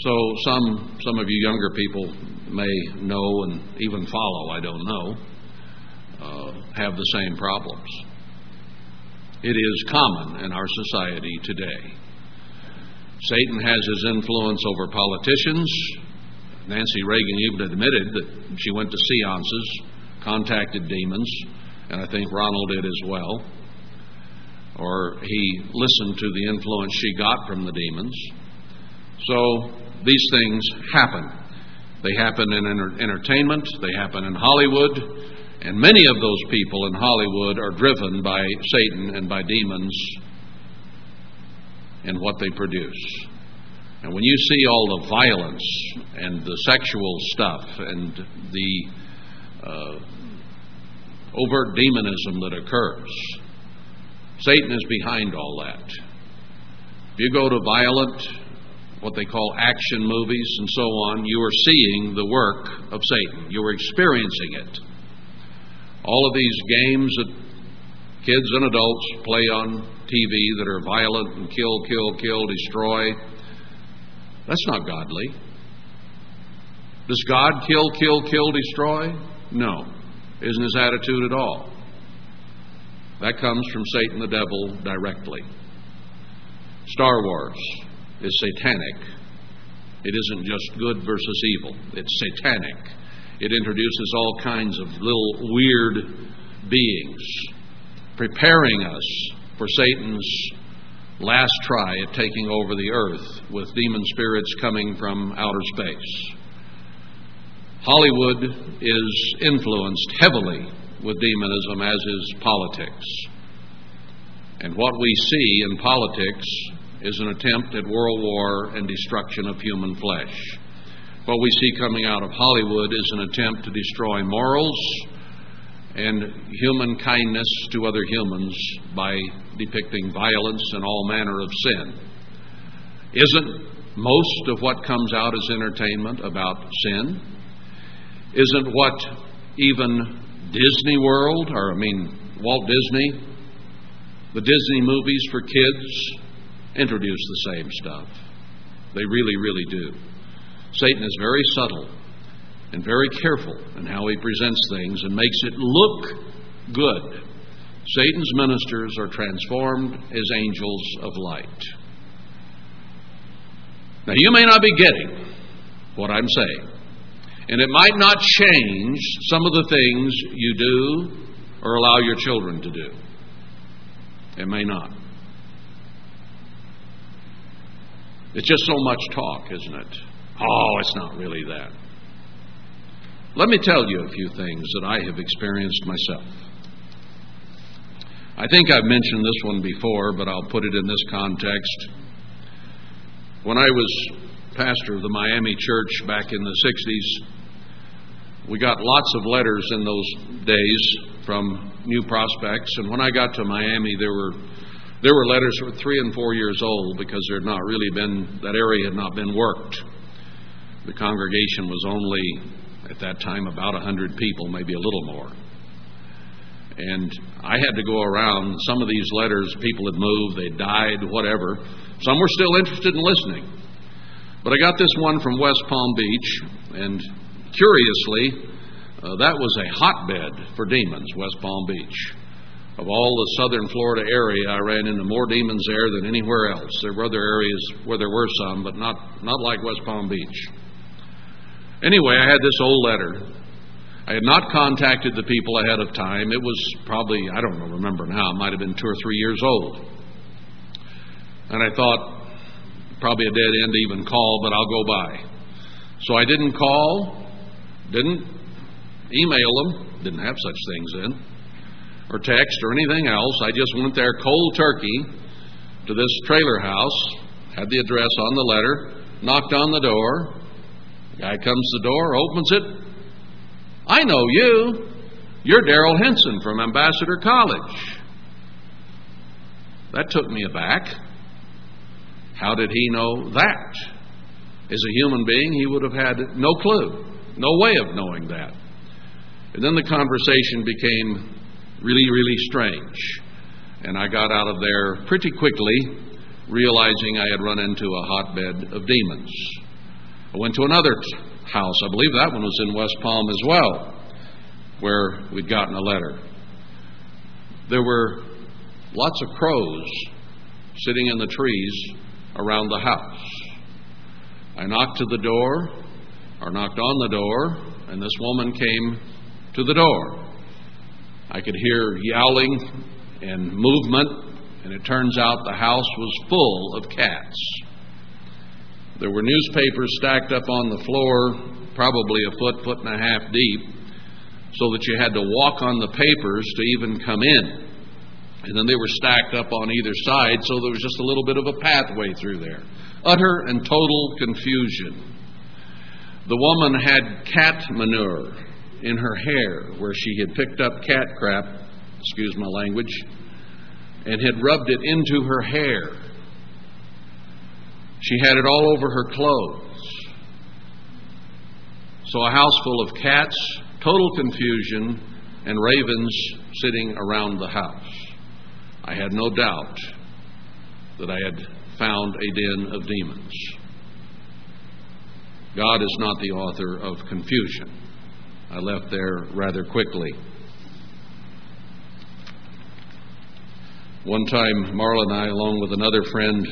So some some of you younger people may know and even follow, I don't know, uh, have the same problems. It is common in our society today. Satan has his influence over politicians. Nancy Reagan even admitted that she went to seances, contacted demons, and I think Ronald did as well. Or he listened to the influence she got from the demons. So these things happen. They happen in enter- entertainment, they happen in Hollywood, and many of those people in Hollywood are driven by Satan and by demons in what they produce. And when you see all the violence and the sexual stuff and the uh, overt demonism that occurs. Satan is behind all that. If you go to violent, what they call action movies and so on, you are seeing the work of Satan. You are experiencing it. All of these games that kids and adults play on TV that are violent and kill, kill, kill, destroy, that's not godly. Does God kill, kill, kill, destroy? No. Isn't his attitude at all. That comes from Satan the devil directly. Star Wars is satanic. It isn't just good versus evil, it's satanic. It introduces all kinds of little weird beings, preparing us for Satan's last try at taking over the earth with demon spirits coming from outer space. Hollywood is influenced heavily with demonism, as is politics. And what we see in politics is an attempt at world war and destruction of human flesh. What we see coming out of Hollywood is an attempt to destroy morals and human kindness to other humans by depicting violence and all manner of sin. Isn't most of what comes out as entertainment about sin? Isn't what even Disney World, or I mean Walt Disney, the Disney movies for kids, introduce the same stuff? They really, really do. Satan is very subtle and very careful in how he presents things and makes it look good. Satan's ministers are transformed as angels of light. Now, you may not be getting what I'm saying, and it might not change some of the things you do or allow your children to do. It may not. It's just so much talk, isn't it? Oh, it's not really that. Let me tell you a few things that I have experienced myself. I think I've mentioned this one before, but I'll put it in this context. When I was pastor of the Miami church back in the 60s, we got lots of letters in those days from new prospects, and when I got to Miami, there were there were letters that were three and four years old because there had not really been that area had not been worked. The congregation was only at that time about a hundred people, maybe a little more. And I had to go around. Some of these letters, people had moved, they died, whatever. Some were still interested in listening. But I got this one from West Palm Beach, and curiously, uh, that was a hotbed for demons, West Palm Beach. Of all the southern Florida area, I ran into more demons there than anywhere else. There were other areas where there were some, but not, not like West Palm Beach. Anyway, I had this old letter. I had not contacted the people ahead of time. It was probably, I don't remember now, it might have been two or three years old. And I thought, probably a dead end to even call, but I'll go by. So I didn't call, didn't email them, didn't have such things then, or text or anything else. I just went there cold turkey to this trailer house, had the address on the letter, knocked on the door, Guy comes to the door, opens it. I know you. You're Darryl Henson from Ambassador College. That took me aback. How did he know that? As a human being, he would have had no clue, no way of knowing that. And then the conversation became really, really strange. And I got out of there pretty quickly, realizing I had run into a hotbed of demons. I went to another house. I believe that one was in West Palm as well, where we'd gotten a letter. There were lots of crows sitting in the trees around the house. I knocked to the door, or knocked on the door, and this woman came to the door. I could hear yowling and movement, and it turns out the house was full of cats. There were newspapers stacked up on the floor, probably a foot, foot and a half deep, so that you had to walk on the papers to even come in. And then they were stacked up on either side, so there was just a little bit of a pathway through there. Utter and total confusion. The woman had cat manure in her hair where she had picked up cat crap, excuse my language, and had rubbed it into her hair. She had it all over her clothes. So a house full of cats, total confusion, and ravens sitting around the house. I had no doubt that I had found a den of demons. God is not the author of confusion. I left there rather quickly. One time, Marla and I, along with another friend,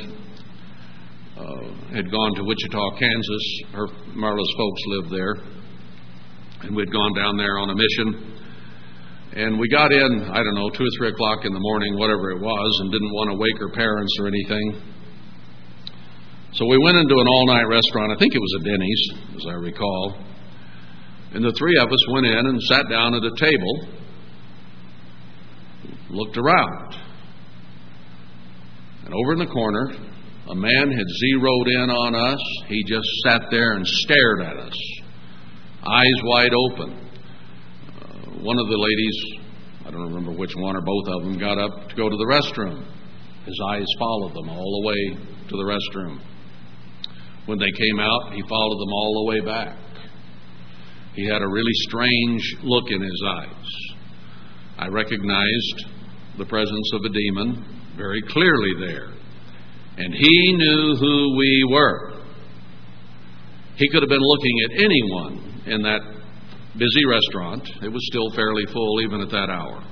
uh, had gone to Wichita, Kansas. Her, Marla's folks lived there. And we'd gone down there on a mission. And we got in, I don't know, 2 or 3 o'clock in the morning, whatever it was, and didn't want to wake her parents or anything. So we went into an all night restaurant. I think it was a Denny's, as I recall. And the three of us went in and sat down at a table, looked around. And over in the corner, a man had zeroed in on us. He just sat there and stared at us, eyes wide open. Uh, one of the ladies, I don't remember which one or both of them, got up to go to the restroom. His eyes followed them all the way to the restroom. When they came out, he followed them all the way back. He had a really strange look in his eyes. I recognized the presence of a demon very clearly there. And he knew who we were. He could have been looking at anyone in that busy restaurant. It was still fairly full even at that hour.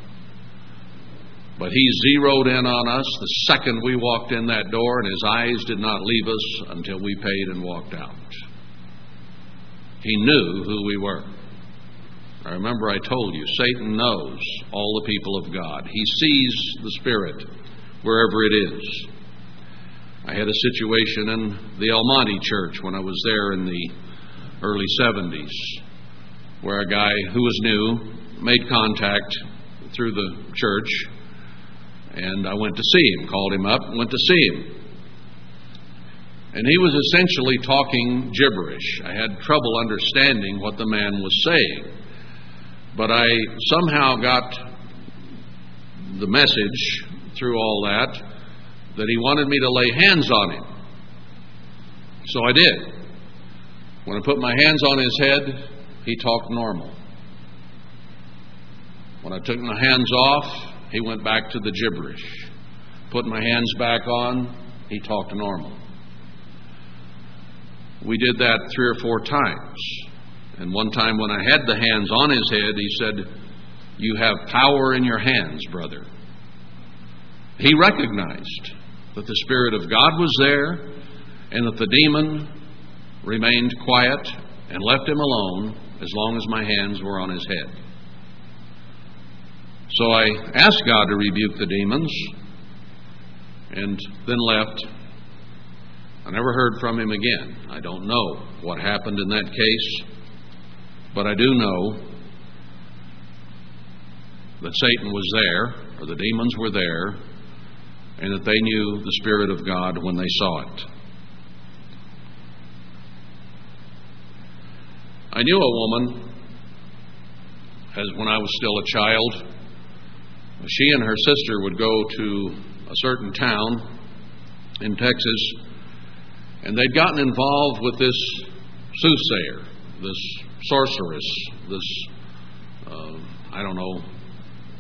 But he zeroed in on us the second we walked in that door, and his eyes did not leave us until we paid and walked out. He knew who we were. I remember I told you, Satan knows all the people of God. He sees the Spirit wherever it is. I had a situation in the El Monte Church when I was there in the early 70s where a guy who was new made contact through the church and I went to see him, called him up, went to see him. And he was essentially talking gibberish. I had trouble understanding what the man was saying. But I somehow got the message through all that that he wanted me to lay hands on him. So I did. When I put my hands on his head, he talked normal. When I took my hands off, he went back to the gibberish. Put my hands back on, he talked normal. We did that three or four times. And one time when I had the hands on his head, he said, You have power in your hands, brother. He recognized that the Spirit of God was there and that the demon remained quiet and left him alone as long as my hands were on his head. So I asked God to rebuke the demons and then left. I never heard from him again. I don't know what happened in that case, but I do know that Satan was there, or the demons were there, and that they knew the Spirit of God when they saw it. I knew a woman as when I was still a child she and her sister would go to a certain town in Texas, and they'd gotten involved with this soothsayer, this sorceress, this, uh, I don't know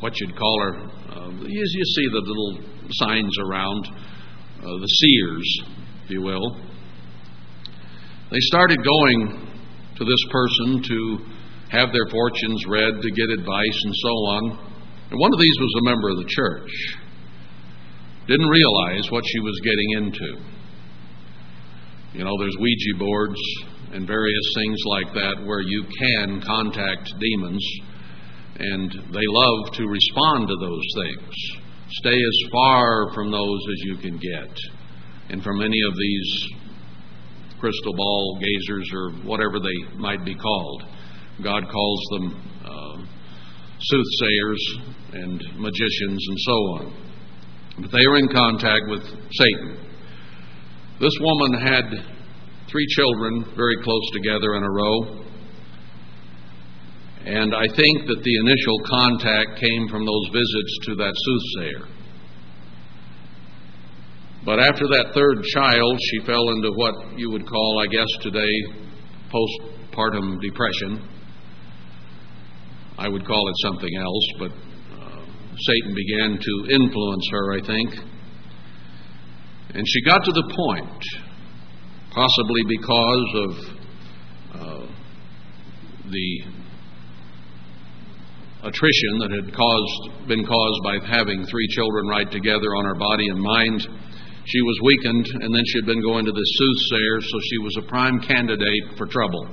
what you'd call her. Uh, you, you, see the little signs around, uh, the seers, if you will. They started going to this person to have their fortunes read, to get advice, and so on. And one of these was a member of the church. Didn't realize what she was getting into. You know, there's Ouija boards and various things like that where you can contact demons, and they love to respond to those things. Stay as far from those as you can get, and from any of these crystal ball gazers or whatever they might be called. God calls them uh, soothsayers and magicians and so on. But they are in contact with Satan. This woman had three children very close together in a row. And I think that the initial contact came from those visits to that soothsayer. But after that third child, she fell into what you would call, I guess today, postpartum depression. I would call it something else, but uh, Satan began to influence her, I think. And she got to the point, possibly because of uh, the attrition that had caused, been caused by having three children right together on her body and mind. She was weakened, and then she had been going to the soothsayer, so she was a prime candidate for trouble.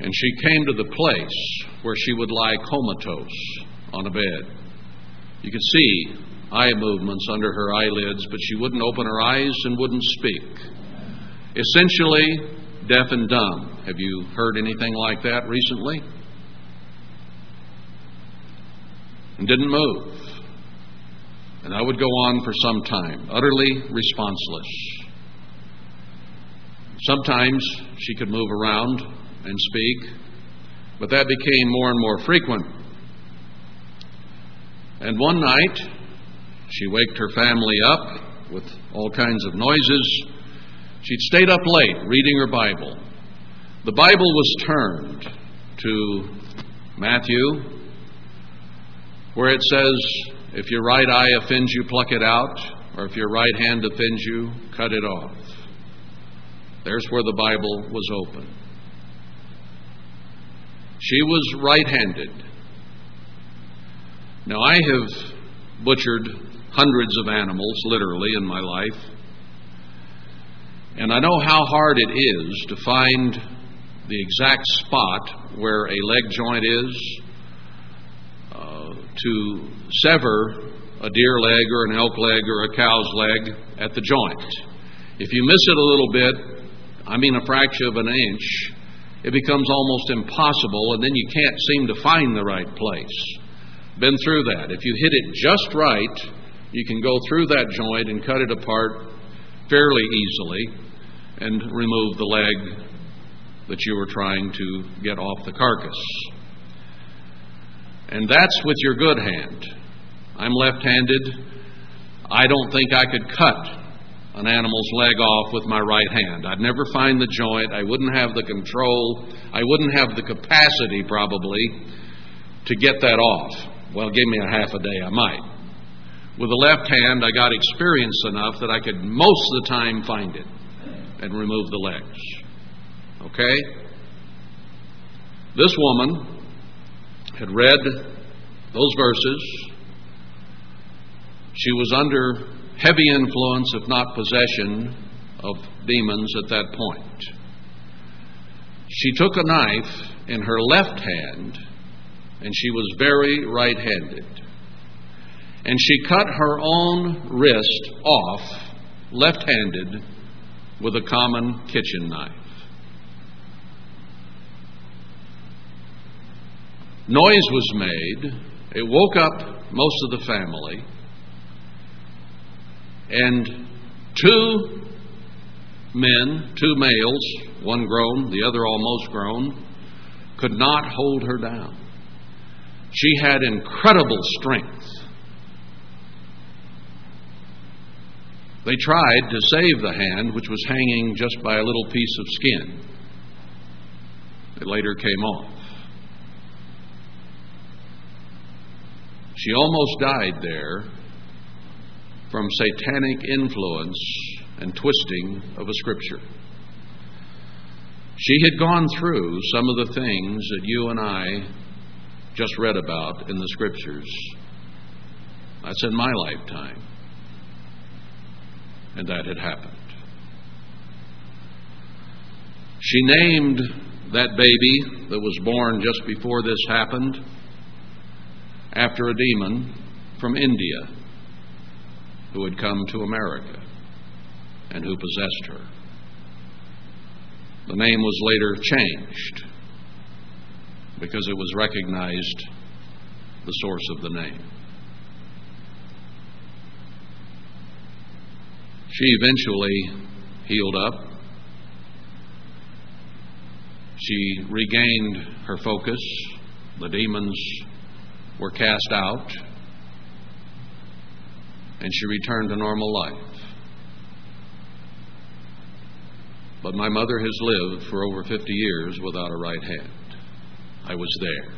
And she came to the place where she would lie comatose on a bed. You could see eye movements under her eyelids, but she wouldn't open her eyes and wouldn't speak. Essentially, deaf and dumb. Have you heard anything like that recently? And didn't move. And I would go on for some time, utterly responseless. Sometimes she could move around and speak, but that became more and more frequent. And one night, she waked her family up with all kinds of noises. She'd stayed up late reading her Bible. The Bible was turned to Matthew, where it says, If your right eye offends you, pluck it out, or if your right hand offends you, cut it off. There's where the Bible was open. She was right handed. Now, I have butchered hundreds of animals, literally, in my life. And I know how hard it is to find the exact spot where a leg joint is, uh, to sever a deer leg or an elk leg or a cow's leg at the joint. If you miss it a little bit, I mean a fraction of an inch, it becomes almost impossible, and then you can't seem to find the right place. Been through that. If you hit it just right, you can go through that joint and cut it apart fairly easily and remove the leg that you were trying to get off the carcass. And that's with your good hand. I'm left handed. I don't think I could cut an animal's leg off with my right hand. I'd never find the joint. I wouldn't have the control. I wouldn't have the capacity, probably, to get that off. Well, give me a half a day, I might. With the left hand, I got experience enough that I could most of the time find it and remove the legs. Okay? This woman had read those verses. She was under heavy influence, if not possession, of demons at that point. She took a knife in her left hand, and she was very right handed. And she cut her own wrist off, left handed, with a common kitchen knife. Noise was made. It woke up most of the family. And two men, two males, one grown, the other almost grown, could not hold her down. She had incredible strength. They tried to save the hand, which was hanging just by a little piece of skin. It later came off. She almost died there from satanic influence and twisting of a scripture. She had gone through some of the things that you and I just read about in the scriptures. That's in my lifetime. And that had happened. She named that baby that was born just before this happened after a demon from India who had come to America and who possessed her. The name was later changed because it was recognized the source of the name. She eventually healed up. She regained her focus. The demons were cast out. And she returned to normal life. But my mother has lived for over 50 years without a right hand. I was there.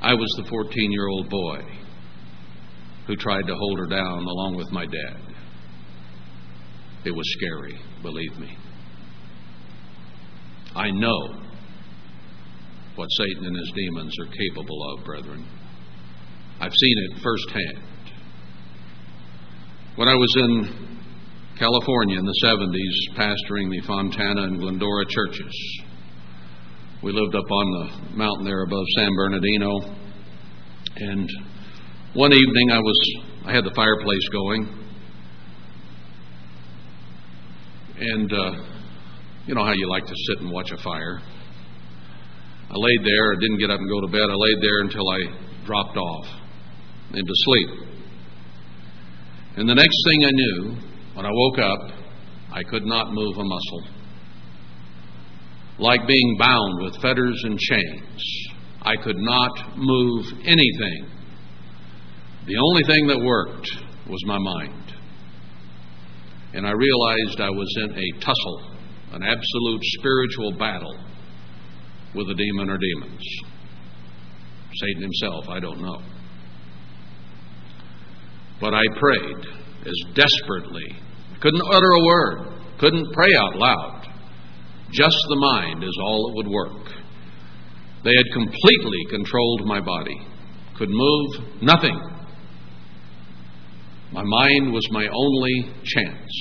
I was the 14 year old boy who tried to hold her down along with my dad. It was scary, believe me. I know what Satan and his demons are capable of, brethren. I've seen it firsthand. When I was in California in the 70s, pastoring the Fontana and Glendora churches, we lived up on the mountain there above San Bernardino. And one evening I was I had the fireplace going. And uh, you know how you like to sit and watch a fire. I laid there, I didn't get up and go to bed. I laid there until I dropped off into sleep. And the next thing I knew, when I woke up, I could not move a muscle. Like being bound with fetters and chains. I could not move anything. The only thing that worked was my mind. And I realized I was in a tussle an absolute spiritual battle with a demon or demons. Satan himself, I don't know. But I prayed as desperately, couldn't utter a word, couldn't pray out loud. Just the mind is all that would work. They had completely controlled my body, could move nothing. My mind was my only chance.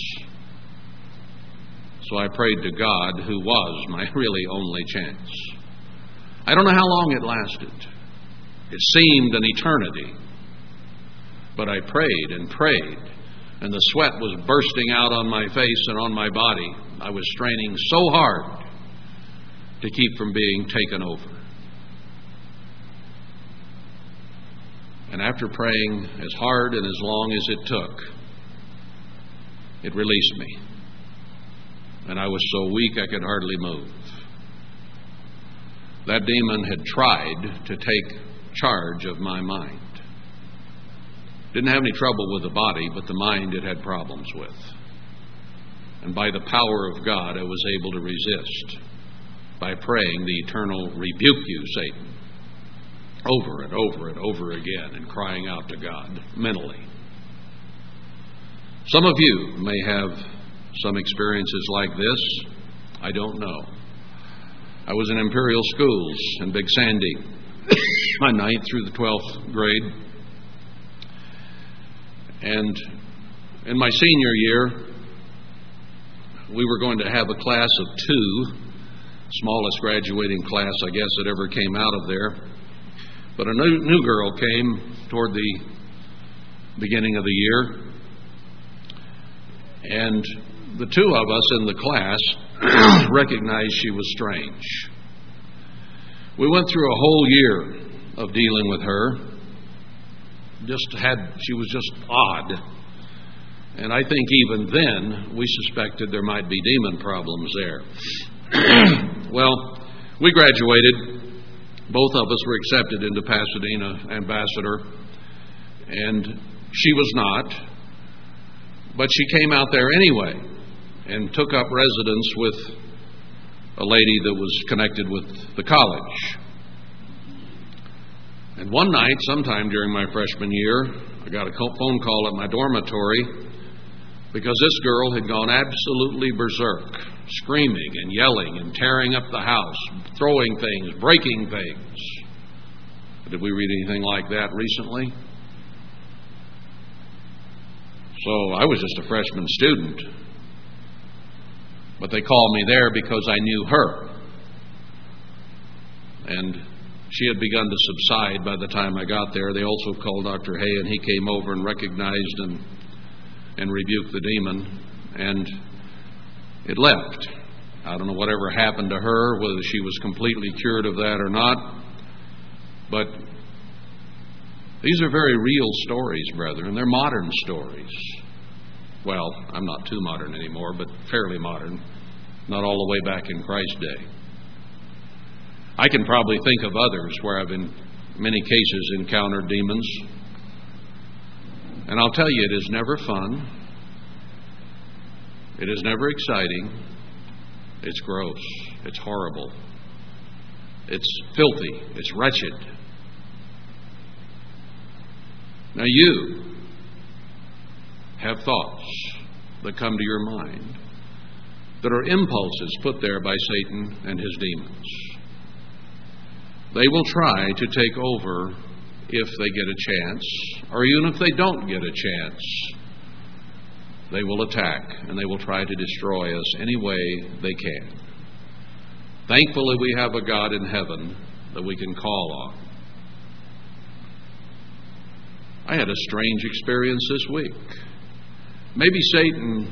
So I prayed to God, who was my (laughs) really only chance. I don't know how long it lasted. It seemed an eternity. But I prayed and prayed, and the sweat was bursting out on my face and on my body. I was straining so hard to keep from being taken over. And after praying as hard and as long as it took, it released me and I was so weak I could hardly move. That demon had tried to take charge of my mind. Didn't have any trouble with the body, but the mind it had problems with. And by the power of God, I was able to resist by praying the eternal rebuke you, Satan, over and over and over again and crying out to God mentally. Some of you may have some experiences like this? I don't know. I was in Imperial Schools in Big Sandy, (coughs) my ninth through the 12th grade. And in my senior year, we were going to have a class of two, smallest graduating class, I guess, that ever came out of there. But a new, new girl came toward the beginning of the year, and the two of us in the class (clears throat) recognized she was strange. We went through a whole year of dealing with her. Just had, she was just odd. And I think even then we suspected there might be demon problems there. (clears throat) well, we graduated. Both of us were accepted into Pasadena Ambassador, and she was not. But she came out there anyway and took up residence with a lady that was connected with the college. And one night, sometime during my freshman year, I got a phone call at my dormitory because this girl had gone absolutely berserk, screaming and yelling and tearing up the house, throwing things, breaking things. Did we read anything like that recently? So I was just a freshman student. But they called me there because I knew her. And she had begun to subside by the time I got there. They also called Dr. Hoeh, and he came over and recognized and, and rebuked the demon, and it left. I don't know whatever happened to her, whether she was completely cured of that or not, but these are very real stories, brethren. They're modern stories well, I'm not too modern anymore, but fairly modern, not all the way back in Christ's day. I can probably think of others where I've in many cases encountered demons. And I'll tell you, it is never fun. It is never exciting. It's gross. It's horrible. It's filthy. It's wretched. Now, you have thoughts that come to your mind that are impulses put there by Satan and his demons. They will try to take over if they get a chance, or even if they don't get a chance. They will attack and they will try to destroy us any way they can. Thankfully, we have a God in heaven that we can call on. I had a strange experience this week. Maybe Satan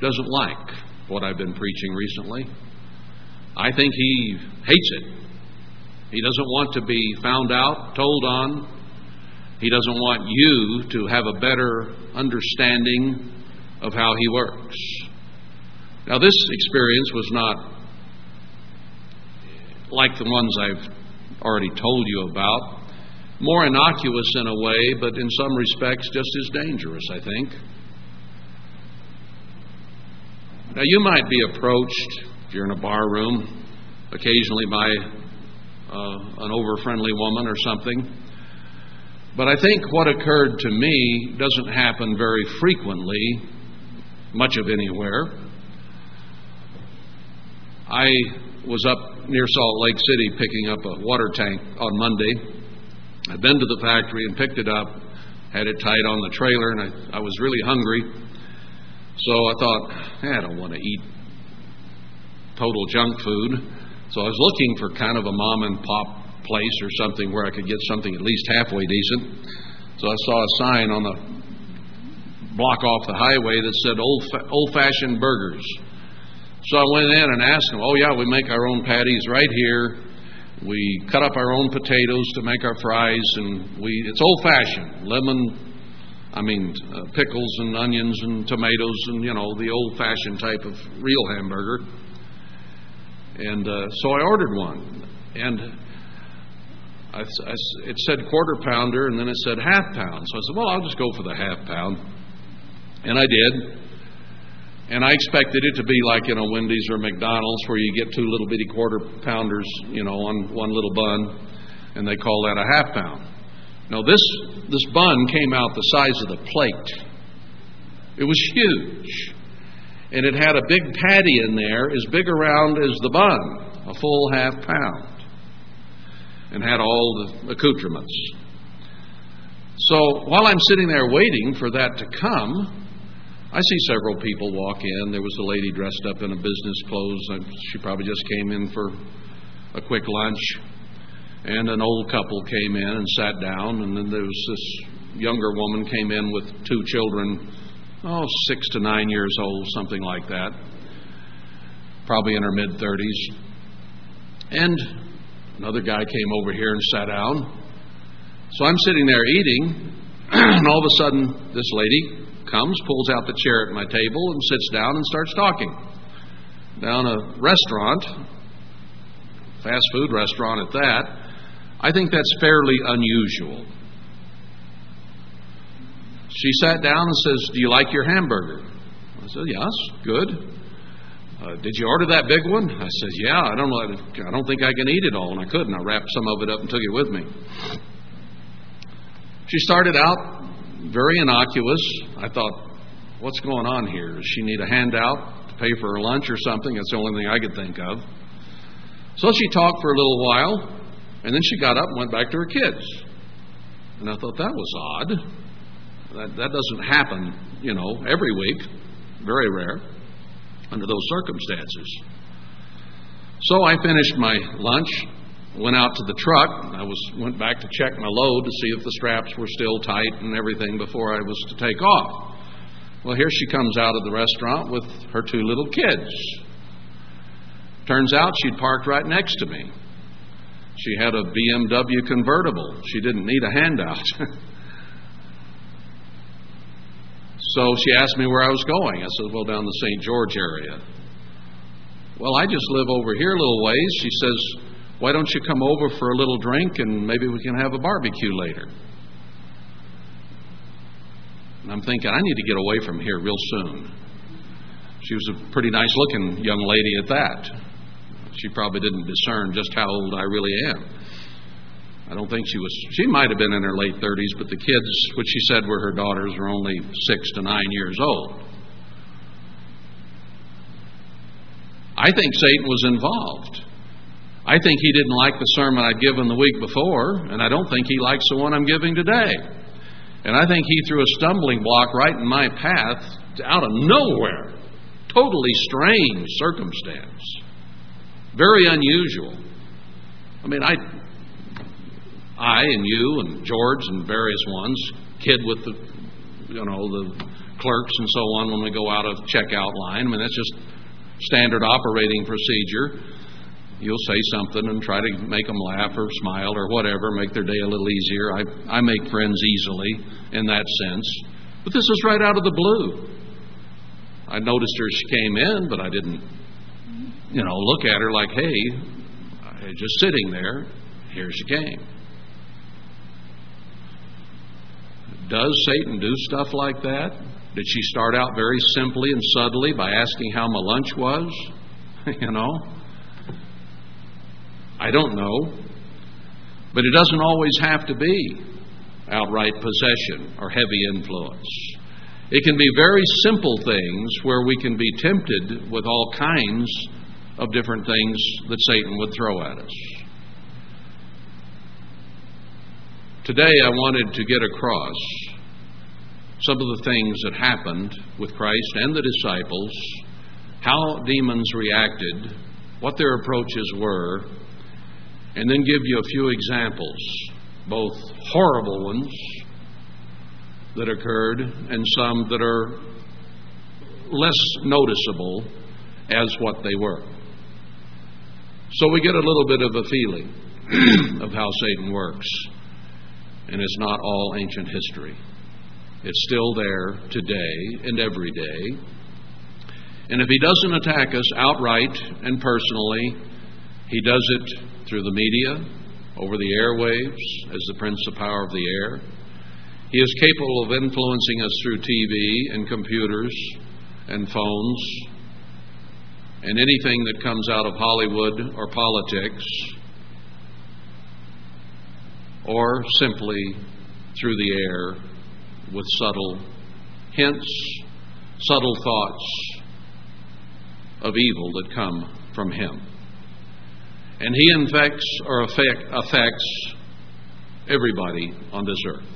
doesn't like what I've been preaching recently. I think he hates it. He doesn't want to be found out, told on. He doesn't want you to have a better understanding of how he works. Now, this experience was not like the ones I've already told you about. More innocuous in a way, but in some respects just as dangerous, I think. Now, you might be approached, if you're in a bar room, occasionally by uh, an over friendly woman or something. But I think what occurred to me doesn't happen very frequently, much of anywhere. I was up near Salt Lake City picking up a water tank on Monday. I'd been to the factory and picked it up, had it tied on the trailer, and I, I was really hungry. So I thought, I don't want to eat total junk food. So I was looking for kind of a mom and pop place or something where I could get something at least halfway decent. So I saw a sign on the block off the highway that said old, old fashioned burgers. So I went in and asked them, oh, yeah, we make our own patties right here. We cut up our own potatoes to make our fries, and we it's old fashioned lemon, I mean uh, pickles and onions and tomatoes and you know the old fashioned type of real hamburger. And uh, so I ordered one, and I, I, it said quarter pounder, and then it said half pound. So I said, well, I'll just go for the half pound, and I did. And I expected it to be like you know, Wendy's or McDonald's where you get two little bitty quarter pounders, you know, on one little bun, and they call that a half pound. Now this this bun came out the size of the plate. It was huge. And it had a big patty in there as big around as the bun, a full half pound. And had all the accoutrements. So while I'm sitting there waiting for that to come, I see several people walk in. There was a lady dressed up in a business clothes. She probably just came in for a quick lunch. And an old couple came in and sat down. And then there was this younger woman came in with two children, oh, six to nine years old, something like that. Probably in her mid 30s. And another guy came over here and sat down. So I'm sitting there eating, (clears throat) and all of a sudden, this lady comes, pulls out the chair at my table, and sits down and starts talking. Down a restaurant, fast food restaurant at that, I think that's fairly unusual. She sat down and says, Do you like your hamburger? I said, Yes, good. Uh, did you order that big one? I said, Yeah, I don't know. I don't think I can eat it all, and I couldn't. I wrapped some of it up and took it with me. She started out very innocuous. I thought, what's going on here? Does she need a handout to pay for her lunch or something? That's the only thing I could think of. So she talked for a little while, and then she got up and went back to her kids. And I thought that was odd. That, that doesn't happen, you know, every week. Very rare under those circumstances. So I finished my lunch went out to the truck. I was went back to check my load to see if the straps were still tight and everything before I was to take off. Well, here she comes out of the restaurant with her two little kids. Turns out she'd parked right next to me. She had a BMW convertible. She didn't need a handout. (laughs) so she asked me where I was going. I said, Well, down the St. George area. Well, I just live over here a little ways. She says, Why don't you come over for a little drink and maybe we can have a barbecue later? And I'm thinking, I need to get away from here real soon. She was a pretty nice looking young lady at that. She probably didn't discern just how old I really am. I don't think she was, she might have been in her late 30s, but the kids, which she said were her daughters, were only six to nine years old. I think Satan was involved. I think he didn't like the sermon I'd given the week before, and I don't think he likes the one I'm giving today. And I think he threw a stumbling block right in my path out of nowhere. Totally strange circumstance. Very unusual. I mean, I, I and you and George and various ones kid with the, you know, the clerks and so on when we go out of checkout line. I mean, that's just standard operating procedure. You'll say something and try to make them laugh or smile or whatever, make their day a little easier. I, I make friends easily in that sense. But this is right out of the blue. I noticed her she came in, but I didn't, you know, look at her like, hey, just sitting there. Here she came. Does Satan do stuff like that? Did she start out very simply and subtly by asking how my lunch was? (laughs) you know? I don't know. But it doesn't always have to be outright possession or heavy influence. It can be very simple things where we can be tempted with all kinds of different things that Satan would throw at us. Today, I wanted to get across some of the things that happened with Christ and the disciples, how demons reacted, what their approaches were, and then give you a few examples, both horrible ones that occurred and some that are less noticeable as what they were. So we get a little bit of a feeling (clears throat) of how Satan works and it's not all ancient history. It's still there today and every day. And if he doesn't attack us outright and personally, he does it through the media, over the airwaves, as the prince of power of the air. He is capable of influencing us through TV and computers and phones and anything that comes out of Hollywood or politics or simply through the air with subtle hints, subtle thoughts of evil that come from him. And he infects or affect, affects everybody on this earth.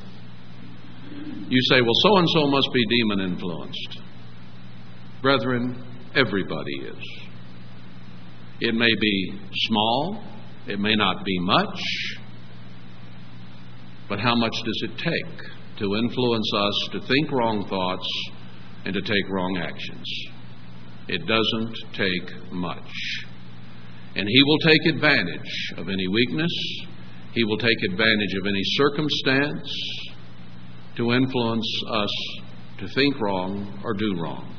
You say, well, so and so must be demon influenced. Brethren, everybody is. It may be small, it may not be much, but how much does it take to influence us to think wrong thoughts and to take wrong actions? It doesn't take much. And He will take advantage of any weakness, He will take advantage of any circumstance to influence us to think wrong or do wrong.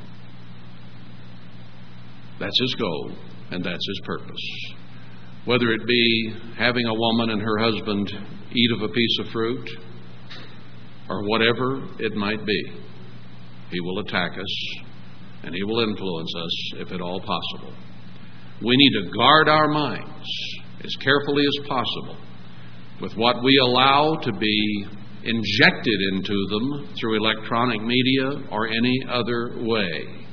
That's His goal, and that's His purpose. Whether it be having a woman and her husband eat of a piece of fruit, or whatever it might be. He will attack us and he will influence us if at all possible. We need to guard our minds as carefully as possible with what we allow to be injected into them through electronic media or any other way.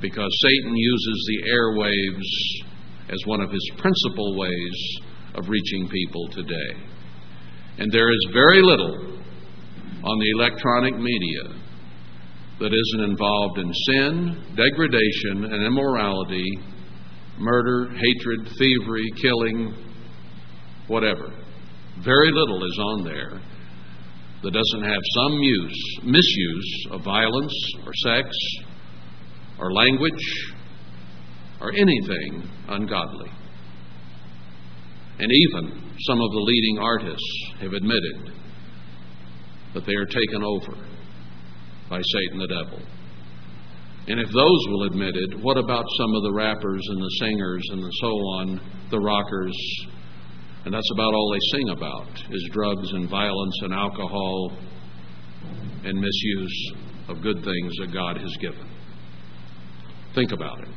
Because Satan uses the airwaves as one of his principal ways of reaching people today. And there is very little on the electronic media that isn't involved in sin, degradation, and immorality, murder, hatred, thievery, killing, whatever. Very little is on there that doesn't have some use, misuse of violence or sex or language or anything ungodly. And even some of the leading artists have admitted that they are taken over by Satan the devil. And if those will admit it, what about some of the rappers and the singers and the so on, the rockers, And that's about all they sing about is drugs and violence and alcohol and misuse of good things that God has given. Think about it.